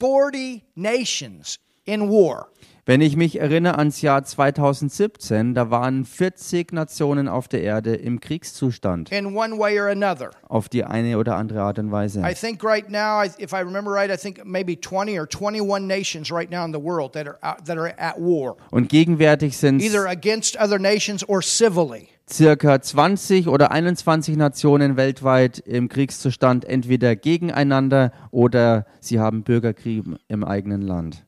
40 nations in war. Wenn ich mich erinnere ans Jahr 2017, da waren 40 Nationen auf der Erde im Kriegszustand, in one way or another. auf die eine oder andere Art und Weise. I think right now, if I remember right, I think maybe 20 or 21 nations right now in the world that are that are at war, Und gegenwärtig sind either against other nations or civilly. Circa 20 oder 21 Nationen weltweit im Kriegszustand, entweder gegeneinander oder sie haben Bürgerkrieg im eigenen Land.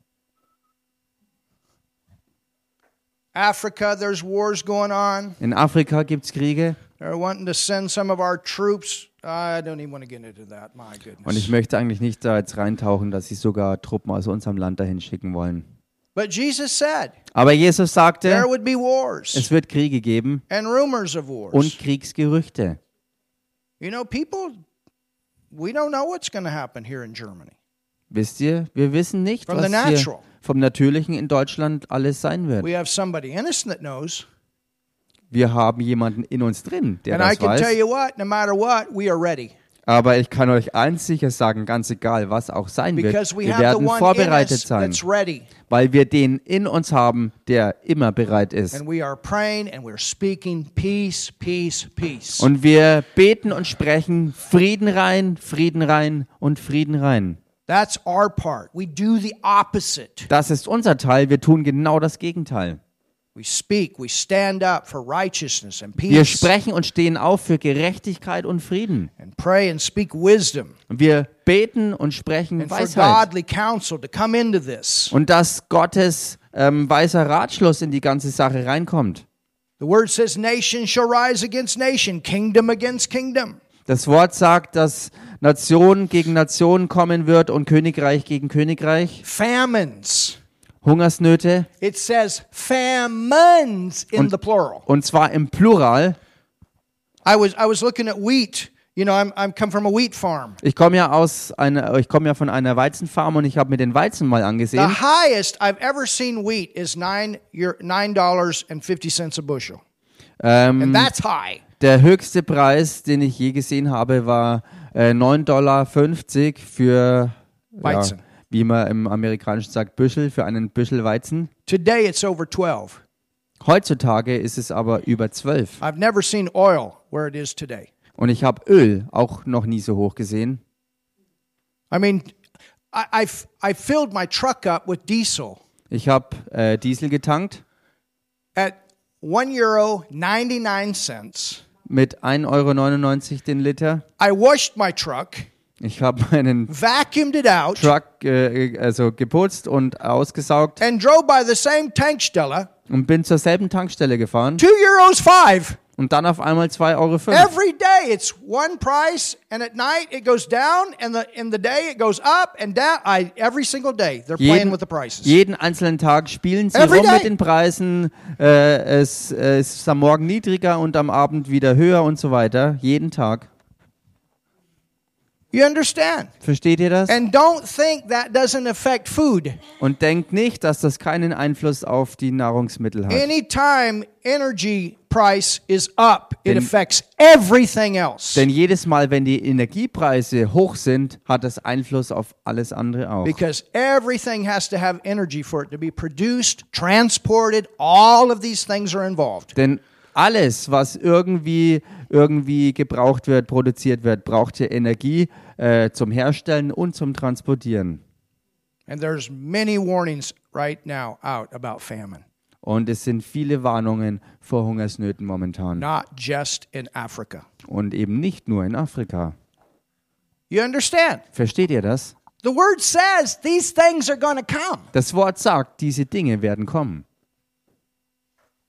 Africa, there's wars going on. In Afrika gibt es Kriege They're wanting to send some of our troops. I don't even want to get into that. My goodness. und ich möchte eigentlich nicht da jetzt reintauchen, dass sie sogar Truppen aus unserem Land dahin schicken wollen. But Jesus said Aber Jesus there sagte, would be wars es wird Kriege geben and rumors of wars. und Kriegsgerüchte. You know, people, we don't know what's going to happen here in Germany. Wisst ihr, wir wissen nicht, From was hier vom Natürlichen in Deutschland alles sein wird. We have somebody innocent that knows. Wir haben jemanden in uns drin, der And I das can tell weiß. you what, no matter what, we are ready. Aber ich kann euch eins sicher sagen, ganz egal, was auch sein wird, Because wir werden vorbereitet sein, weil wir den in uns haben, der immer bereit ist. And we are praying and we're speaking peace, peace, peace. Und wir beten und sprechen Frieden rein, Frieden rein und Frieden rein. That's our part. We do the opposite. Das ist unser Teil, wir tun genau das Gegenteil. We speak, we stand up for righteousness and Wir sprechen und stehen auf für Gerechtigkeit und Frieden. And pray and speak wisdom. Und wir beten und sprechen And for Weisheit. godly counsel to come into this. Und dass Gottes ähm, weiser Ratschluss in die ganze Sache reinkommt. The word says, Nation shall rise against nation, kingdom against kingdom. Das Wort sagt, dass Nation gegen Nation kommen wird und Königreich gegen Königreich. Famines. Hungersnöte. It says famines in Und- the plural. Und zwar im Plural. I was I was looking at wheat. You know, I'm I'm come from a wheat farm. Ich komme ja aus einer, ich komme ja von einer Weizenfarm und ich habe mir den Weizen mal The angesehen. highest I've ever seen wheat is nine your nine dollars and fifty cents a bushel, Ähm, and that's high. der höchste Preis, den ich je gesehen habe, war äh, 9,50 Dollar für, ja, Weizen. Wie man im Amerikanischen sagt, Büschel, für einen Büschel Weizen. Today it's over twelve. Heutzutage ist es aber über 12. I've never seen oil where it is today. Und ich habe Öl auch noch nie so hoch gesehen. I mean, I, I filled my truck up with diesel Ich habe äh, Diesel getankt at one euro ninety nine cents. mit 1,99 Euro den Liter. I washed my truck, Ich habe *laughs* meinen vacuumed it out, Truck äh, also geputzt und ausgesaugt and drove by the same Tankstelle. und bin zur selben Tankstelle gefahren Two euros five. und dann auf einmal 2,05 Euro. Every day it's one price, and at night it goes down, and the in the day it goes up and down. I every single day they're playing Jeden, with the prices. jeden einzelnen Tag spielen sie Every rum day. mit den Preisen. Äh, es, es ist am Morgen niedriger und am Abend wieder höher und so weiter. Jeden Tag. You understand? Versteht ihr das? And don't think that doesn't affect food. Und denkt nicht, dass das keinen Einfluss auf die Nahrungsmittel hat. Anytime energy price is up, it Denn- affects everything else. Denn jedes Mal, wenn die Energiepreise hoch sind, hat das Einfluss auf alles andere auch. Because everything has to have energy for it to be produced, transported. All of these things are involved. Denn alles, was irgendwie, irgendwie gebraucht wird, produziert wird, braucht hier Energie äh, zum Herstellen und zum Transportieren. And there's many warnings right now out about famine, Und es sind viele Warnungen vor Hungersnöten momentan. not just in Africa. Und eben nicht nur in Afrika. You understand? Versteht ihr das? The word says these things are going to come. Das Wort sagt, diese Dinge werden kommen.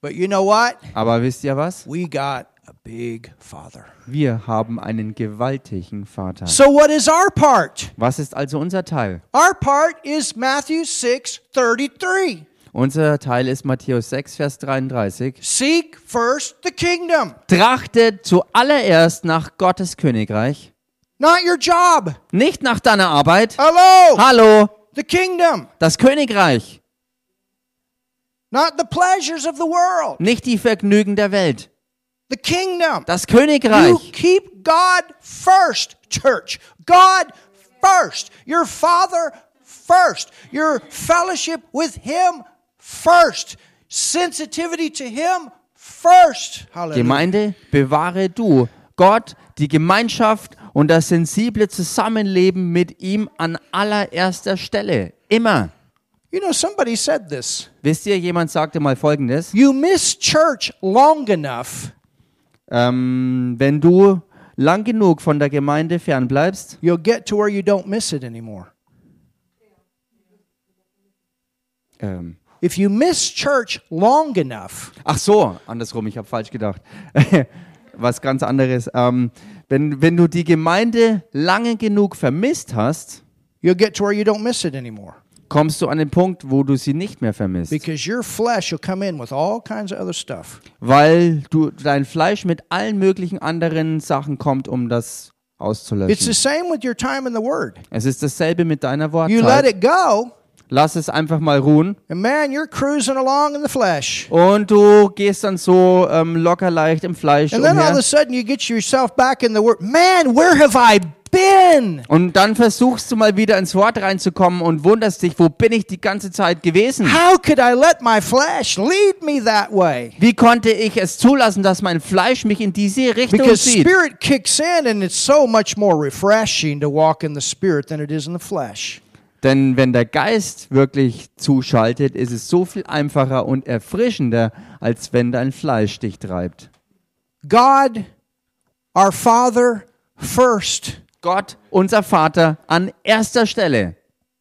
But you know what? Aber wisst ihr was? We got a big father. Wir haben einen gewaltigen Vater. So what is our part? Was ist also unser Teil? Our part is Matthew 6 33. Unser Teil ist Matthäus 6, Vers 33. Seek first the kingdom, Trachtet zuallererst nach Gottes Königreich, not your job. nicht nach deiner Arbeit. Hello, Hallo, the kingdom, das Königreich, not the pleasures of the world. nicht die Vergnügen der Welt. The kingdom. Das You Königreich. keep God first, church. God first. Your Father first. Your fellowship with Him first. Sensitivity to Him first. Hallelujah. Gemeinde, bewahre du Gott, die Gemeinschaft und das sensible Zusammenleben mit ihm an allererster Stelle. Immer. You know, somebody said this. Wisst ihr, jemand sagte mal Folgendes. You miss church long enough, Ähm, wenn du lang genug von der Gemeinde fernbleibst, you'll get to where you don't miss it anymore. ähm, If you miss church long enough, Ach so, andersrum, ich habe falsch gedacht. *laughs* Was ganz anderes. Ähm, wenn, wenn du die Gemeinde lange genug vermisst hast, you'll get to where you don't miss it anymore. Kommst du an den Punkt, wo du sie nicht mehr vermisst. Because your flesh will come in with all kinds of other stuff. Weil du, dein Fleisch mit allen möglichen anderen Sachen kommt, um das It's the auszulöschen. same with your time in the Word. Es ist dasselbe mit deiner You let Wortzeit. it go, Lass es einfach mal ruhen. and man, you're cruising along in the flesh. Und du gehst dann so ähm, locker leicht im Fleisch And then all of a sudden you get yourself back in the Word. Man, where have I been? Und dann versuchst du mal wieder ins Wort reinzukommen und wunderst dich, wo bin ich die ganze Zeit gewesen? How could I let my flesh lead me that way? Wie konnte ich es zulassen, dass mein Fleisch mich in diese Richtung Because zieht? spirit kicks in, and it's so much more refreshing to walk in the spirit than it is in the flesh. Denn wenn der Geist wirklich zuschaltet, ist es so viel einfacher und erfrischender, als wenn dein Fleisch dich treibt. God, our Father, first. Gott, unser Vater, an erster Stelle.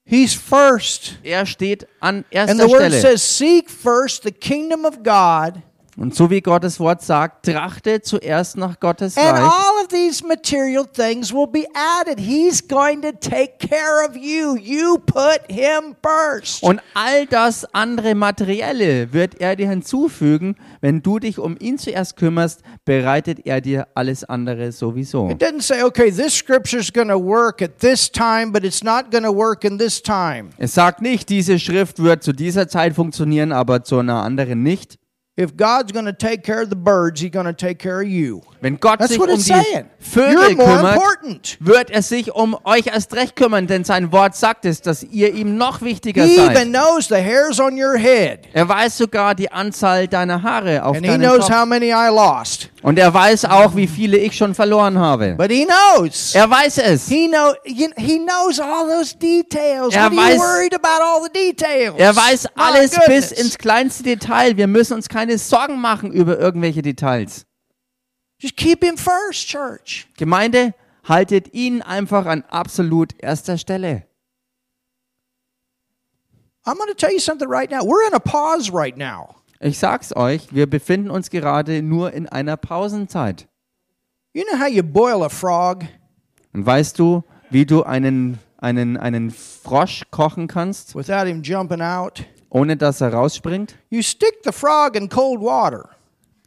He's first. Er steht an And erster the word Stelle. says, Seek first the kingdom of God, Und so wie Gottes Wort sagt, trachte zuerst nach Gottes and Reich. all of these material things will be added. He's going to take care of you. You put Him first. Und all das andere Materielle wird er dir hinzufügen. Wenn du dich um ihn zuerst kümmerst, bereitet er dir alles andere sowieso. It doesn't say, okay, this scripture is going to work at this time, but it's not going to work in this time. Es sagt nicht, diese Schrift wird zu dieser Zeit funktionieren, aber zu einer anderen nicht. If God's going to take care of the birds, He's going to take care of you. Wenn Gott That's sich um die saying. Vögel kümmert, important. wird er sich um euch erst recht kümmern, denn sein Wort sagt es, dass ihr ihm noch wichtiger He seid. even knows the hairs on your head, Er weiß sogar die Anzahl deiner Haare auf and He deinem knows Kopf. how many I lost. Und er weiß auch, wie viele ich schon verloren habe. But he knows. Er weiß es. He know he knows all those details. Er what are weiß- you worried about all the details? Er weiß alles bis ins kleinste Detail. Wir müssen uns keine Sorgen machen über irgendwelche Details. Just keep him first, church. Gemeinde, haltet ihn einfach an absolut erster Stelle. I'm going to tell you something right now. We're in a pause right now. Ich sag's euch, wir befinden uns gerade nur in einer Pausenzeit. You know how you boil a frog? Und weißt du, wie du einen, einen, einen Frosch kochen kannst, without him jumping out. ohne dass er rausspringt? You stick the frog in cold water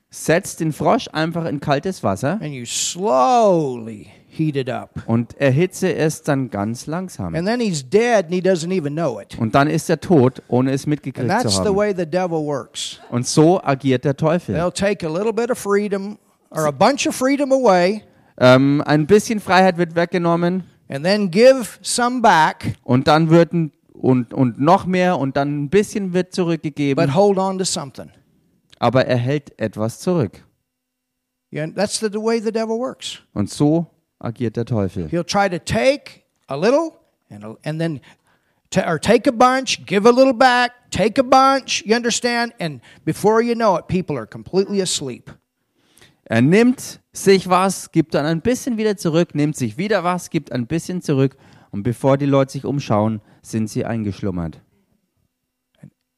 Setz den Frosch einfach in kaltes Wasser and you slowly heat it up. und erhitze es dann ganz langsam. And then he's dead and he doesn't even know it. Und dann ist er tot, ohne es And mitgekriegt that's zu the haben. way the devil works. Und so agiert der Teufel. They'll take a little bit of freedom or a bunch of freedom away Ähm, ein bisschen Freiheit wird weggenommen and then give some back, und dann wird ein, und, und noch mehr und dann ein bisschen wird but zurückgegeben, hold on to something. aber er hält etwas zurück. Yeah, that's the, the way the devil works. Und so agiert der Teufel. He'll try to take a little and, a, and then or take a bunch, give a little back, take a bunch, you understand? And before you know it, people are completely asleep. Er nimmt sich was, gibt dann ein bisschen wieder zurück, nimmt sich wieder was, gibt ein bisschen zurück und bevor die Leute sich umschauen, sind sie eingeschlummert.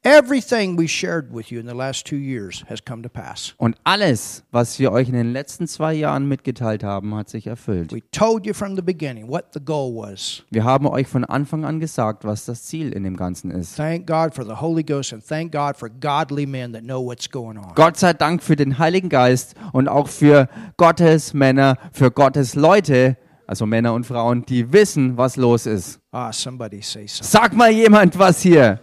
Everything we shared with you in the last two years has come to pass. Und alles, was wir euch in den letzten zwei Jahren mitgeteilt haben, hat sich erfüllt. We told you from the beginning what the goal was. Wir haben euch von Anfang an gesagt, was das Ziel in dem Ganzen ist. Thank God for the Holy Ghost and thank God for godly men that know what's going on. Gott sei Dank für den Heiligen Geist und auch für Gottes Männer, für Gottes Leute, also Männer und Frauen, die wissen, was los ist. Ah, somebody say something. Sag mal jemand was hier.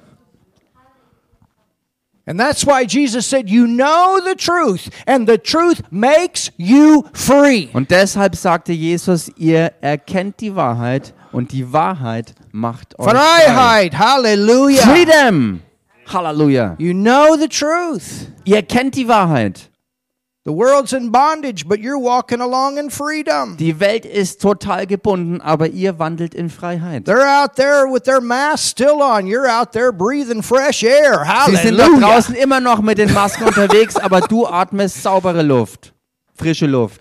And that's why Jesus said, You know the truth, and the truth makes you free. Und deshalb sagte Jesus, ihr erkennt die Wahrheit und die Wahrheit macht euch frei. Freiheit. Hallelujah. Freedom! Halleluja. You know the truth. Ihr kennt die Wahrheit. The world's in bondage, but you're walking along in freedom. Die Welt ist total gebunden, aber ihr wandelt in Freiheit. They're out there with their masks still on. You're out there breathing fresh air. Sie sind da Hallelujah. draußen immer noch mit den Masken unterwegs, aber du atmest saubere Luft, frische Luft.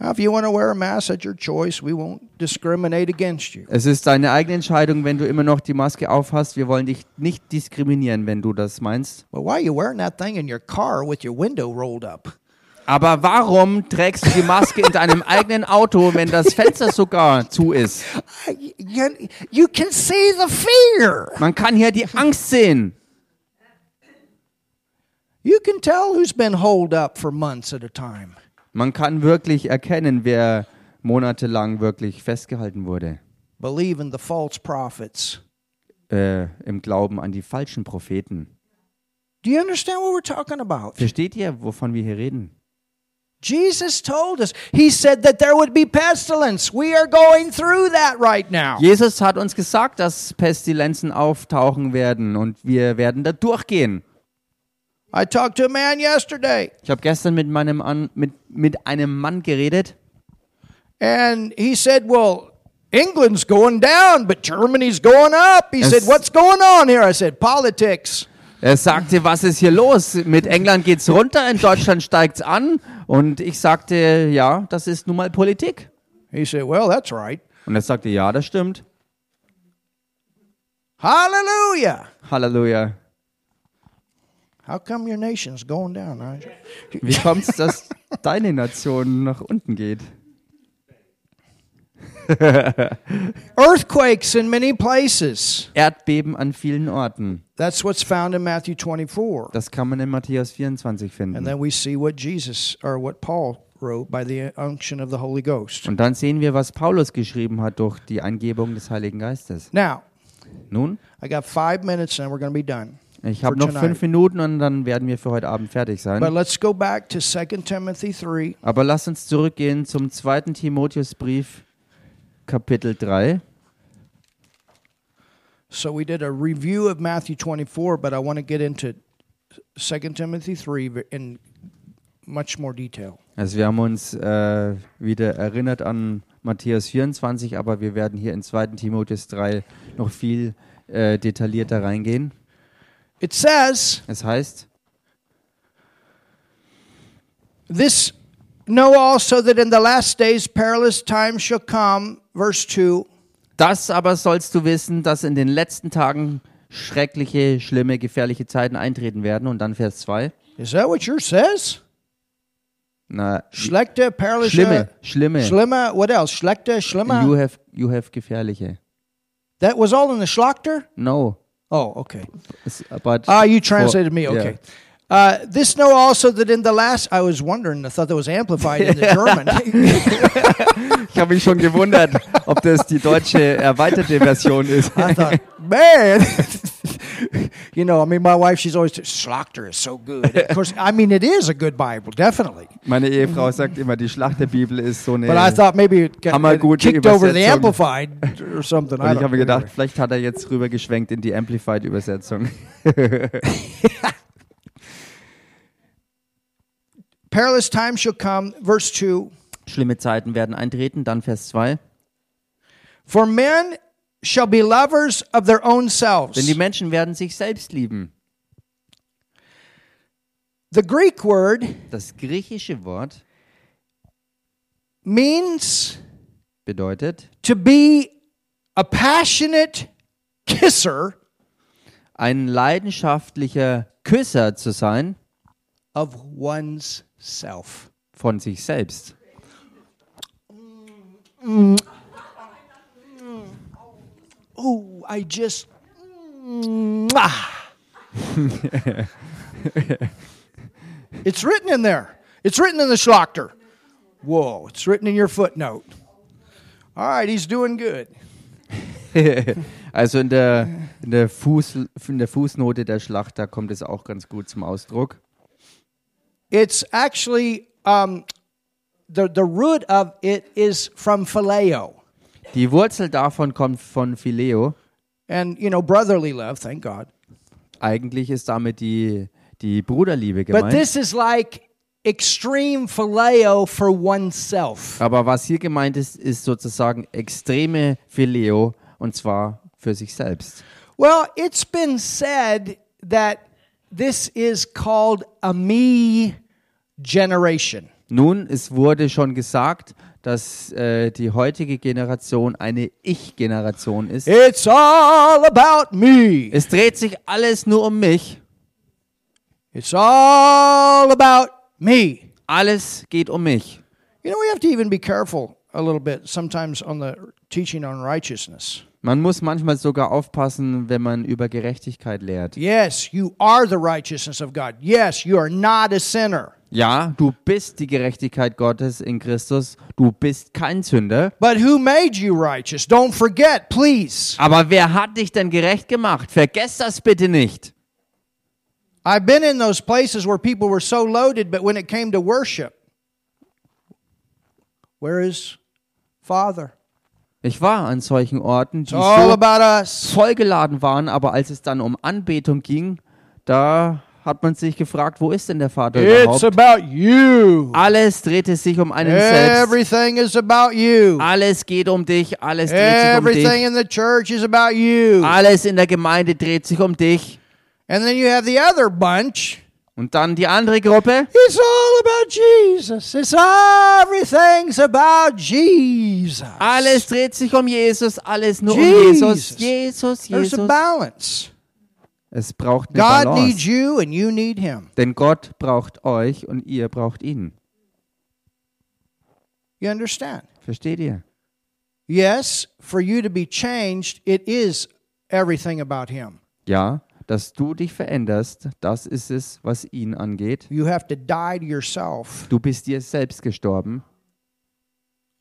If you want to wear a mask at your choice, we won't discriminate against you. Es ist deine eigene Entscheidung, wenn du immer noch die Maske aufhast. Wir wollen dich nicht diskriminieren, wenn du das meinst. But why are you wearing that thing in your car with your window rolled up? Aber warum trägst du die Maske in deinem *laughs* eigenen Auto, wenn das Fenster sogar zu ist? You can see the fear. Man kann hier die Angst sehen. You can tell who's been holed up for months at a time. Man kann wirklich erkennen, wer monatelang wirklich festgehalten wurde. Believe in the false prophets. Äh, Im Glauben an die falschen Propheten. Do you understand what we're talking about? Versteht ihr, wovon wir hier reden? Jesus told us. He said that there would be pestilence. We are going through that right now. Jesus hat uns gesagt, dass Pestilenzen auftauchen werden und wir werden da durchgehen. I talked to a man yesterday, Ich habe gestern mit, meinem An mit, mit einem Mann geredet and he said, Well, England's going down, but Germany's going up. He Es- said, What's going on here? I said, Politics. Er sagte, was ist hier los? Mit England geht's runter, in Deutschland steigt's an. Und ich sagte, ja, das ist nun mal Politik. He said, Well, that's right. Und er sagte, ja, das stimmt. Hallelujah. Halleluja. How come your nation's going down? Wie kommt's, dass deine Nation nach unten geht? *laughs* Earthquakes in many places. Erdbeben an vielen Orten. That's what's found in Matthew 24. Das kann man in Matthäus 24 And finden. then we see what Jesus or what Paul wrote by the unction of the Holy Ghost. Und dann sehen wir, was Paulus geschrieben hat durch die Eingebung des Heiligen Geistes. Now, Nun, I got five minutes and we're going to be done. ich habe noch fünf Minuten und dann werden wir für heute Abend fertig sein. let's go back to 2 Timothy 3. Aber lass uns zurückgehen zum zweiten Timotheusbrief, Kapitel 3. So we did a review of Matthew 24, but I want to get into 2 Timothy 3 in much more detail. Also wir haben uns äh, wieder erinnert an Matthäus 24, aber wir werden hier in 2. Timotheus 3 noch viel äh, detaillierter reingehen. It says, Es heißt, This know also that in the last days perilous times shall come, verse 2. das aber sollst du wissen, dass in den letzten Tagen schreckliche, schlimme, gefährliche Zeiten eintreten werden. Und dann Vers 2. Is that what yours says? Na, Schlechte, perilous, schlimme, schlimme. schlimme, what else? Schlechte, schlimme. You have, you have gefährliche. that was all in the Schlachter? No. Oh, okay. About Ah, you translated me. yeah. Uh, this know also that in the last, I was wondering, I thought that was amplified in the *laughs* German. *laughs* Ich habe mich schon gewundert, ob das die deutsche erweiterte Version ist. I thought, man, *laughs* you know, I mean, my wife, she's always, Schlachter is so good. Of course, I mean, it is a good Bible, definitely. Meine Ehefrau sagt immer, die Schlachterbibel ist so eine. But I thought maybe it got it kicked over the. Amplified or something. Und ich habe mir gedacht, vielleicht hat er jetzt rübergeschwenkt in die Amplified-Übersetzung. Perilous times shall come, verse 2. Schlimme Zeiten werden eintreten. Dann Vers 2. For men shall be lovers of their own selves. Denn die Menschen werden sich selbst lieben. The Greek word Das griechische Wort means bedeutet, to be a passionate kisser ein leidenschaftlicher Küsser zu sein of one's self. von sich selbst. Oh, I just. *laughs* It's written in there. It's written in the Schlachter. Whoa, it's written in your footnote. All right, he's doing good. *laughs* Also in der, in, der Fuß, in der Fußnote der Schlacht, da kommt es auch ganz gut zum Ausdruck. It's actually um, the the root of it is from phileo, Die Wurzel davon kommt von Phileo. and you know brotherly love. Thank God. Eigentlich ist damit die, die Bruderliebe But gemeint. this is like extreme phileo for oneself. Aber was hier gemeint ist, ist sozusagen extreme Phileo und zwar für sich selbst. Well, it's been said that this is called a me generation. Nun, es wurde schon gesagt, dass äh, die heutige Generation eine Ich-Generation ist. It's all about me. Es dreht sich alles nur um mich. It's all about me. Alles geht um mich. You know, we have to even be careful a little bit sometimes on the teaching on righteousness. Man muss manchmal sogar aufpassen, wenn man über Gerechtigkeit lehrt. Yes, you are the righteousness of God. Yes, you are not a sinner. Ja, du bist die Gerechtigkeit Gottes in Christus. Du bist kein Sünder. But who made you righteous? Don't forget, please. Aber wer hat dich denn gerecht gemacht? Vergesst das bitte nicht. I've been in those places where people were so loaded, but when it came to worship, where is Father? Ich war an solchen Orten, die so vollgeladen waren, aber als es dann um Anbetung ging, da hat man sich gefragt, wo ist denn der Vater It's überhaupt? about you. Alles drehte sich um einen selbst. Everything is about you. Alles geht um dich, alles dreht sich um Everything dich. in the church is about you. Alles in der Gemeinde dreht sich um dich. And then you have the other bunch. Und dann die andere Gruppe. It's all about Jesus. It's everything's about Jesus. Alles dreht sich um Jesus, alles nur um Jesus. Jesus. Jesus, There's a Jesus. balance. Es braucht eine God needs Balance. you and you need him. Denn Gott braucht euch und ihr braucht ihn. You understand? Versteht ihr? Yes, for you to be changed, it is everything about him. Ja, dass du dich veränderst, das ist es, was ihn angeht. You have to die to yourself. Du bist dir selbst gestorben.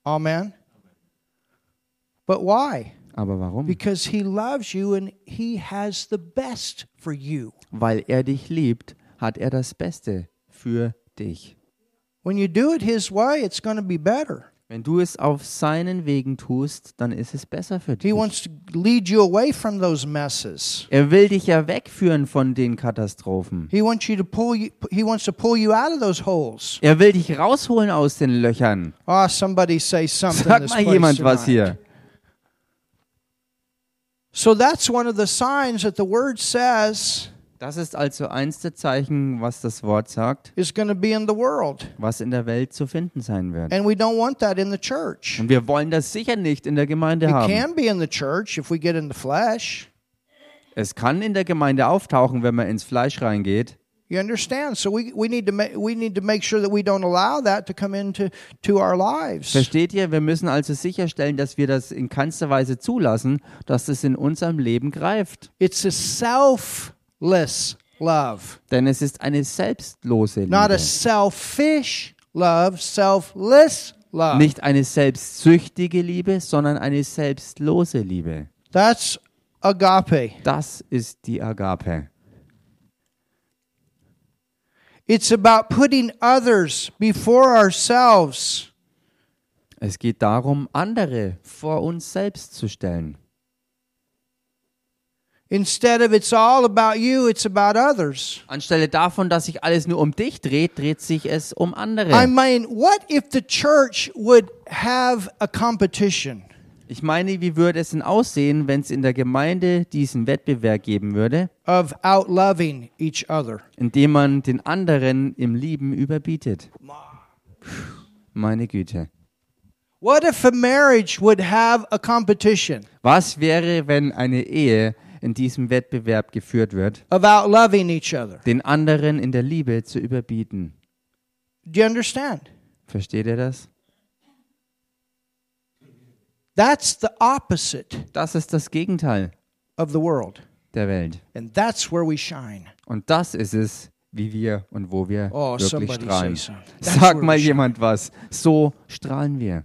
Amen. But why? Aber warum? Because he loves you and he has the best for you. Weil er dich liebt, hat er das Beste für dich. When you do it his way, it's going to be better. Wenn du es auf seinen Wegen tust, dann ist es besser für dich. Er will dich ja wegführen von den Katastrophen. Er will dich rausholen aus den Löchern. In Sag mal jemand was hier. So that's one of the signs that the word says Das ist also eins der Zeichen, was das Wort sagt, is going to be in the world. was in der Welt zu finden sein wird. And we don't want that in the church. Und wir wollen das sicher nicht in der Gemeinde It haben. can be in the church if we get in the flesh. Es kann in der Gemeinde auftauchen, wenn man ins Fleisch reingeht. You understand? So we, we need to ma- we need to make sure that we don't allow that to come into to our lives. Versteht ihr? Wir müssen also sicherstellen, dass wir das in keinster Weise zulassen, dass es in unserem Leben greift. It's a selfless love, Denn es ist eine selbstlose not a Liebe. selfish love, selfless love. Nicht eine selbstsüchtige Liebe, sondern eine selbstlose Liebe. That's agape. Das ist die Agape. It's about putting others before ourselves. Es geht darum, andere vor uns selbst zu stellen. Instead of it's all about you, it's about others. Anstelle davon, dass sich alles nur um dich dreht, dreht sich es um andere. I mean, what if the church would have a competition? Ich meine, wie würde es denn aussehen, wenn es in der Gemeinde diesen Wettbewerb geben würde, of outloving each other. indem man den anderen im Lieben überbietet? Meine Güte. What if a marriage would have a competition Was wäre, wenn eine Ehe in diesem Wettbewerb geführt wird, of outloving each other? den anderen in der Liebe zu überbieten? Do you understand? Versteht ihr das? That's the opposite Das ist das Gegenteil of the world. der Welt. And that's where we shine. Und das ist es, wie wir und wo wir Oh, wirklich somebody strahlen. say something. That's Sag where mal we shine. jemand was. So strahlen wir.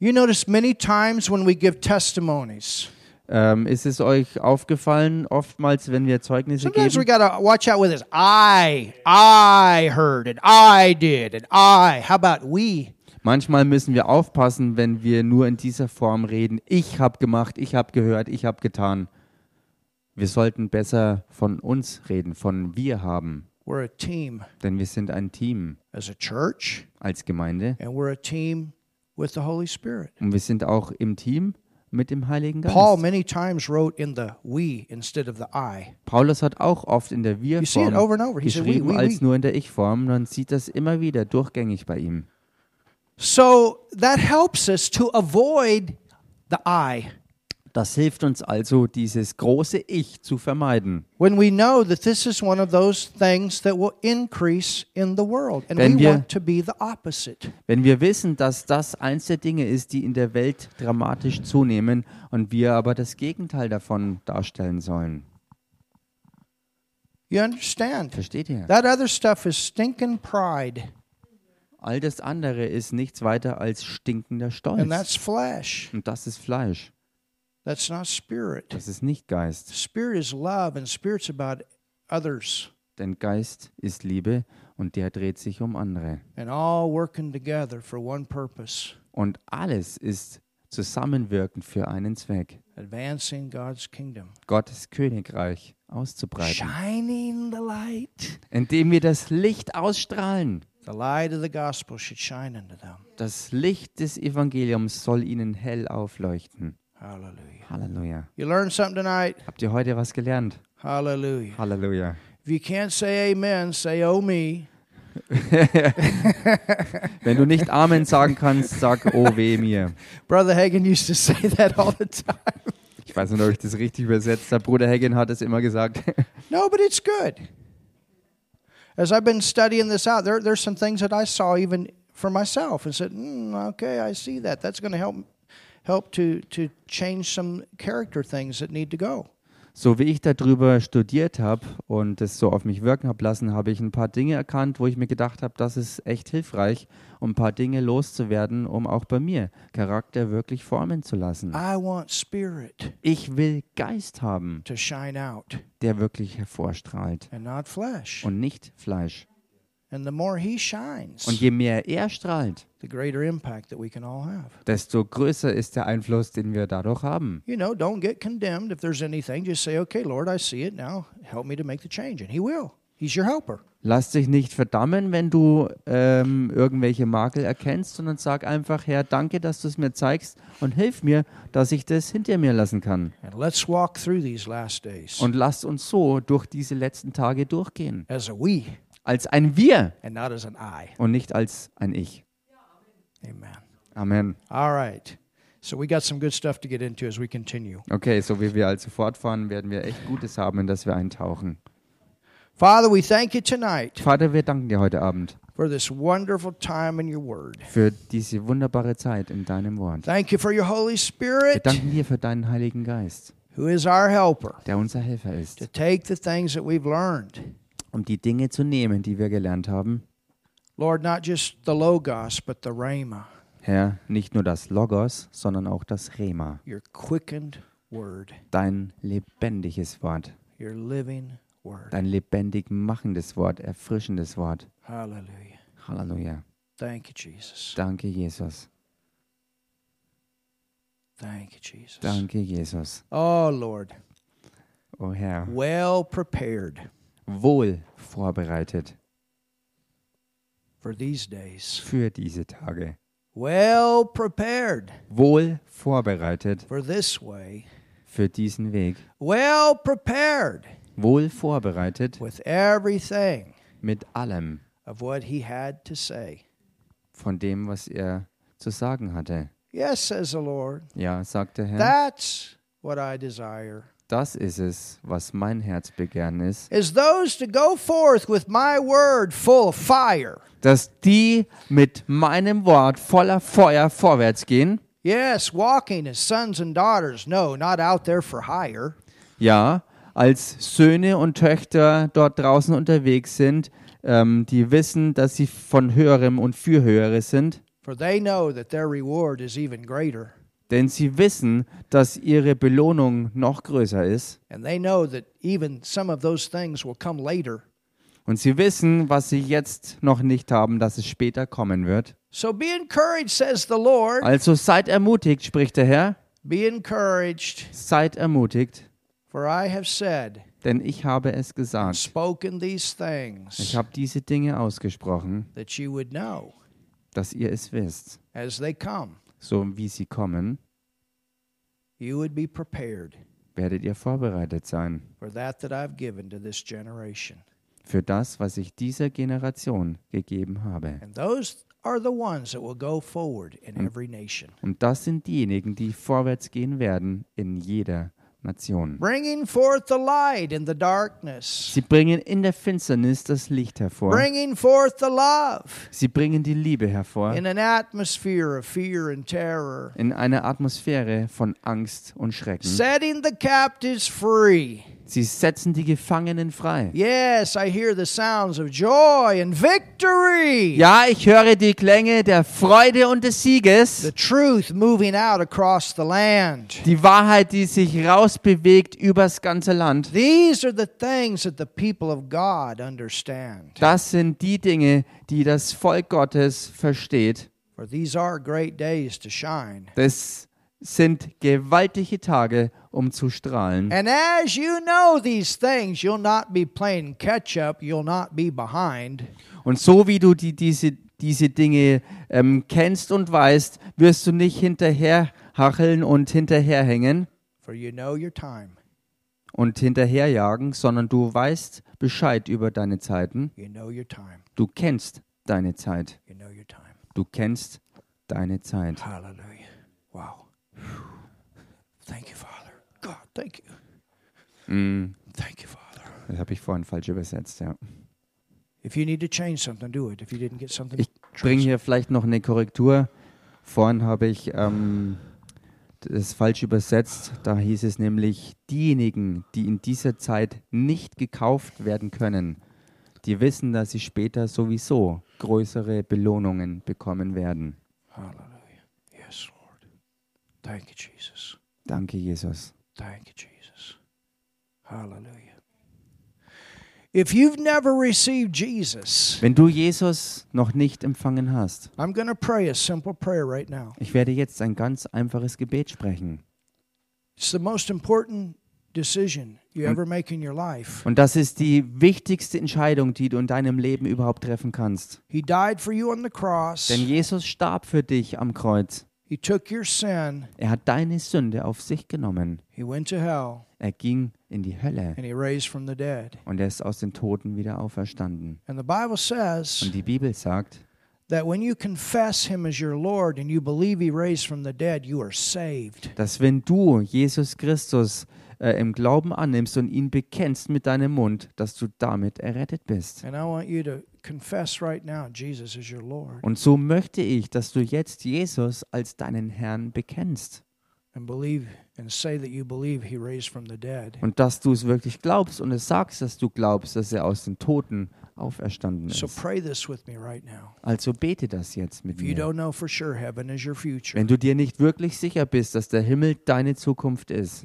You notice many times when we give testimonies, Ähm, ist es euch aufgefallen, oftmals, wenn wir Zeugnisse sometimes we geben? got to watch out with this. I, I heard it, I did it, I. How about we? Manchmal müssen wir aufpassen, wenn wir nur in dieser Form reden. Ich habe gemacht, ich habe gehört, ich habe getan. Wir sollten besser von uns reden, von wir haben. We're a team Denn wir sind ein Team as a church, als Gemeinde and we're a team with the Holy Spirit. und wir sind auch im Team mit dem Heiligen Paul Geist. many times wrote in the we instead of the I. Paulus hat auch oft in der it Wir-Form over over. Said we, geschrieben we, als nur in der Ich-Form. Man sieht das immer wieder durchgängig bei ihm. So that helps us to avoid the I. Das hilft uns also, dieses große Ich zu vermeiden. When we know that this is one of those things that will increase in the world. And Wenn we wir- want to be the opposite. Wenn wir wissen, dass das eins der Dinge ist, die in der Welt dramatisch zunehmen und wir aber das Gegenteil davon darstellen sollen. You understand? Versteht ihr? That other stuff is stinking pride, All das andere ist nichts weiter als stinkender and that's Stolz. flesh. Und das ist Fleisch. That's not spirit. Das ist nicht Geist. Spirit is love, and spirit's about others Denn Geist ist Liebe und der dreht sich um andere. and all working together for one purpose Und alles ist zusammenwirkend für einen Zweck. advancing God's kingdom. Gottes Königreich auszubreiten. Shining the light. Indem wir das Licht ausstrahlen. The light of the gospel should shine into them. Das Licht des Evangeliums soll ihnen hell aufleuchten. Hallelujah. Halleluja. You learned something tonight? Habt ihr heute was gelernt? Hallelujah. Halleluja. If you can't say amen, say oh me. *laughs* Wenn du nicht Amen sagen kannst, sag oh weh mir. Brother Hagen used to say that all the time. Ich weiß nicht, ob ich das richtig übersetzt habe. Bruder Hagen hat es immer gesagt. No, but it's good. As I've been studying this out, there, there's some things that I saw even for myself and said, mm, okay, I see that. That's going to help help to to change some character things that need to go. So wie ich darüber studiert habe und es so auf mich wirken habe lassen, habe ich ein paar Dinge erkannt, wo ich mir gedacht habe, das ist echt hilfreich, um ein paar Dinge loszuwerden, um auch bei mir Charakter wirklich formen zu lassen. I want spirit Ich will Geist haben, to shine out der wirklich hervorstrahlt und nicht Fleisch. Und je mehr er strahlt, the greater impact that we can all have. desto größer ist der Einfluss, den wir dadurch haben. You know, don't get condemned if there's anything. Just say, okay, Lord, I see it now. Help me to make the change. And He will. He's your helper. Lass dich nicht verdammen, wenn du ähm, irgendwelche Makel erkennst, sondern sag einfach, Herr, danke, dass du es mir zeigst und hilf mir, dass ich das hinter mir lassen kann. And let's walk through these last days Und lasst uns so durch diese letzten Tage durchgehen. as a we Als ein Wir and not as an I. und nicht als ein Ich. Amen. Amen. All right. So we got some good stuff to get into as we continue. Okay, so wie wir also fortfahren, werden wir echt Gutes haben, in das wir eintauchen. Father, we thank you tonight Vater, wir danken dir heute Abend for this wonderful time in your word. für diese wunderbare Zeit in deinem Wort. Thank you for your Holy Wir Spirit, danken dir für deinen Heiligen Geist, who is our helper, der unser Helfer ist, to take the things that we've learned. Um die Dinge zu nehmen, die wir gelernt haben. Lord, not just the Logos, but the Rhema, Herr, nicht nur das Logos, sondern auch das Rema, your quickened word, dein lebendiges Wort, your living word. dein lebendig machendes Wort, erfrischendes Wort. Hallelujah. Halleluja. Thank you, Jesus. Danke, Jesus. Thank you, Jesus. Danke, Jesus. Oh, Lord, O Herr, well prepared wohl vorbereitet for these days. für diese Tage. Well prepared Wohl vorbereitet for this way. für diesen Weg. Well prepared Wohl vorbereitet with everything mit allem of what he had to say. von dem, was er zu sagen hatte. Yes, says the Lord. Ja, sagt der Herr, That's what I desire. Das ist es, was mein Herzbegehren ist, Is those to go forth with my word full of fire. dass die mit meinem Wort voller Feuer vorwärts gehen. Yes, walking as sons and daughters. No, not out there for hire. Ja, als Söhne und Töchter dort draußen unterwegs sind, ähm, die wissen, dass sie von höherem und für höhere sind, For they know that their reward is even greater. Denn sie wissen, dass ihre Belohnung noch größer ist. And they know that even some of those things will come later. Und sie wissen, was sie jetzt noch nicht haben, dass es später kommen wird. So be encouraged, says the Lord. Also seid ermutigt, spricht der Herr, Be encouraged, seid ermutigt, for I have said, denn ich habe es gesagt. spoken these Ich habe diese Dinge ausgesprochen, that you would know dass ihr es wisst. So wie sie kommen, You would be prepared werdet ihr vorbereitet sein for that that I've given to this generation. für das, was ich dieser Generation gegeben habe. And those are the ones that will go forward in every nation, Und das sind diejenigen, die vorwärts gehen werden in jeder Nation. bringing forth the light in the darkness, Sie bringen in der Finsternis das Licht hervor. bringing forth the love Sie bringen die Liebe hervor in an atmosphere of fear and terror, in einer Atmosphäre von Angst und Schrecken. setting the captives free. Sie setzen die Gefangenen frei. Yes, I hear the sounds of joy and victory. Ja, ich höre die Klänge der Freude und des Sieges. The truth moving out across the land. Die Wahrheit, die sich rausbewegt übers ganze Land. These are the things that the people of God understand. Das sind die Dinge, die das Volk Gottes versteht. For these are great days to shine. Das sind gewaltige Tage, um zu strahlen. And as you know these things, you'll not be playing catch up, you'll not be behind. Und so wie du die, diese, diese Dinge ähm, kennst und weißt, wirst du nicht hinterherhacheln und hinterherhängen For you know your time, und hinterherjagen, sondern du weißt Bescheid über deine Zeiten. you know your time, Du kennst deine Zeit. you know your time. Du kennst deine Zeit. Hallelujah. Wow. Thank you, Father. God, thank you. Mm, Thank you, Father. das habe ich vorhin falsch übersetzt, ja. If you need to change something, do it. If you didn't get something, Ich bringe hier vielleicht noch eine Korrektur. Vorhin habe ich ähm, das falsch übersetzt. Da hieß es nämlich, diejenigen, die in dieser Zeit nicht gekauft werden können, die wissen, dass sie später sowieso größere Belohnungen bekommen werden. Hallelujah. Yes, Lord. Thank you, Jesus. Danke, Jesus. Thank you, Jesus. Hallelujah. If you've never received Jesus, Wenn du Jesus noch nicht empfangen hast, I'm going to pray a simple prayer right now. ich werde jetzt ein ganz einfaches Gebet sprechen. It's the most important decision you ever make in your life. Und das ist die wichtigste Entscheidung, die du in deinem Leben überhaupt treffen kannst. He died for you on the cross. Denn Jesus starb für dich am Kreuz. He took your sin. Er hat deine Sünde auf sich genommen. He went to hell Er ging in die Hölle and he raised from the dead. und er ist aus den Toten wieder auferstanden. And the Bible Und says die Bibel sagt, that when you confess him as your Lord and you believe he raised from the dead, you are saved. dass wenn du Jesus Christus äh, im Glauben annimmst und ihn bekennst mit deinem Mund, dass du damit errettet bist. And I want you to confess right now Jesus is your Lord Und so möchte ich, dass du jetzt Jesus als deinen Herrn bekennst and believe and say that you believe he raised from the dead. und dass du es wirklich glaubst und es sagst, dass du glaubst, dass er aus den Toten auferstanden So ist. pray this with me right now. Also bete das jetzt mit mir. Wenn du dir nicht wirklich sicher bist, dass der Himmel deine Zukunft ist,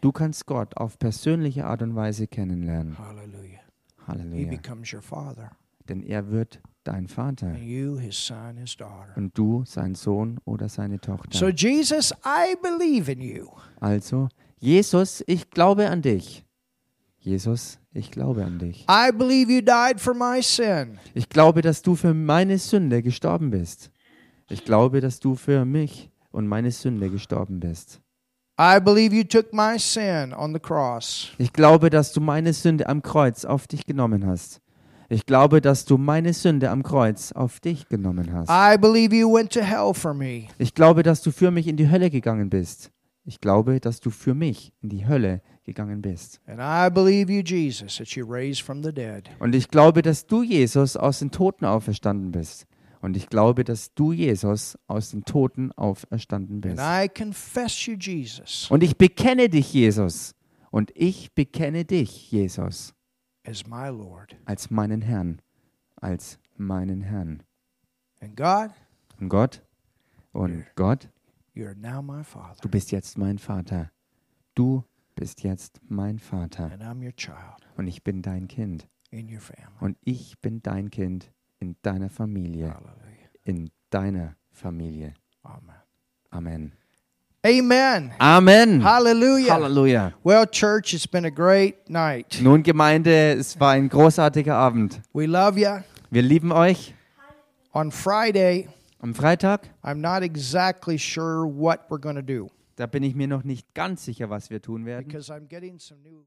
du kannst Gott auf persönliche Art und Weise kennenlernen. Hallelujah. He Halleluja. becomes your father, Denn er wird dein Vater and you his son, his daughter. und du sein Sohn oder seine So, Tochter. Jesus, I believe in you. Also, Jesus, ich glaube an dich. Jesus, ich glaube an dich. I believe you died for my sin. Ich glaube, dass du für meine Sünde gestorben bist. Ich glaube, dass du für mich und meine Sünde gestorben bist. Ich glaube, dass du meine Sünde am Kreuz auf dich genommen hast. Ich glaube, dass du meine Sünde am Kreuz auf dich genommen hast. I believe you went to hell for me. Ich glaube, dass du für mich in die Hölle gegangen bist. Ich glaube, dass du für mich in die Hölle gegangen bist. And I believe you, Jesus, that you raised from the dead. Und ich glaube, dass du, Jesus, aus den Toten auferstanden bist. Und ich glaube, dass du, Jesus, aus den Toten auferstanden And bist. I confess you, Jesus, Und ich bekenne dich, Jesus. Und ich bekenne dich, Jesus, as my Lord. als meinen Herrn. Als meinen Herrn. And God, Und Gott, und Gott, you're now my Father, du bist jetzt mein Vater. Du bist jetzt mein Vater. and I'm your child Und ich bin dein Kind. in your family. Und ich bin dein Kind in deiner Familie. In deiner Familie. Amen. Amen. Amen. Amen. Hallelujah. Halleluja. Well, church, it's been a great night. Nun, Gemeinde, es war ein großartiger Abend. We love you. Wir lieben euch. On Friday, Am Freitag, I'm not exactly sure what we're going to do da bin ich mir noch nicht ganz sicher, was wir tun werden. because I'm getting some new.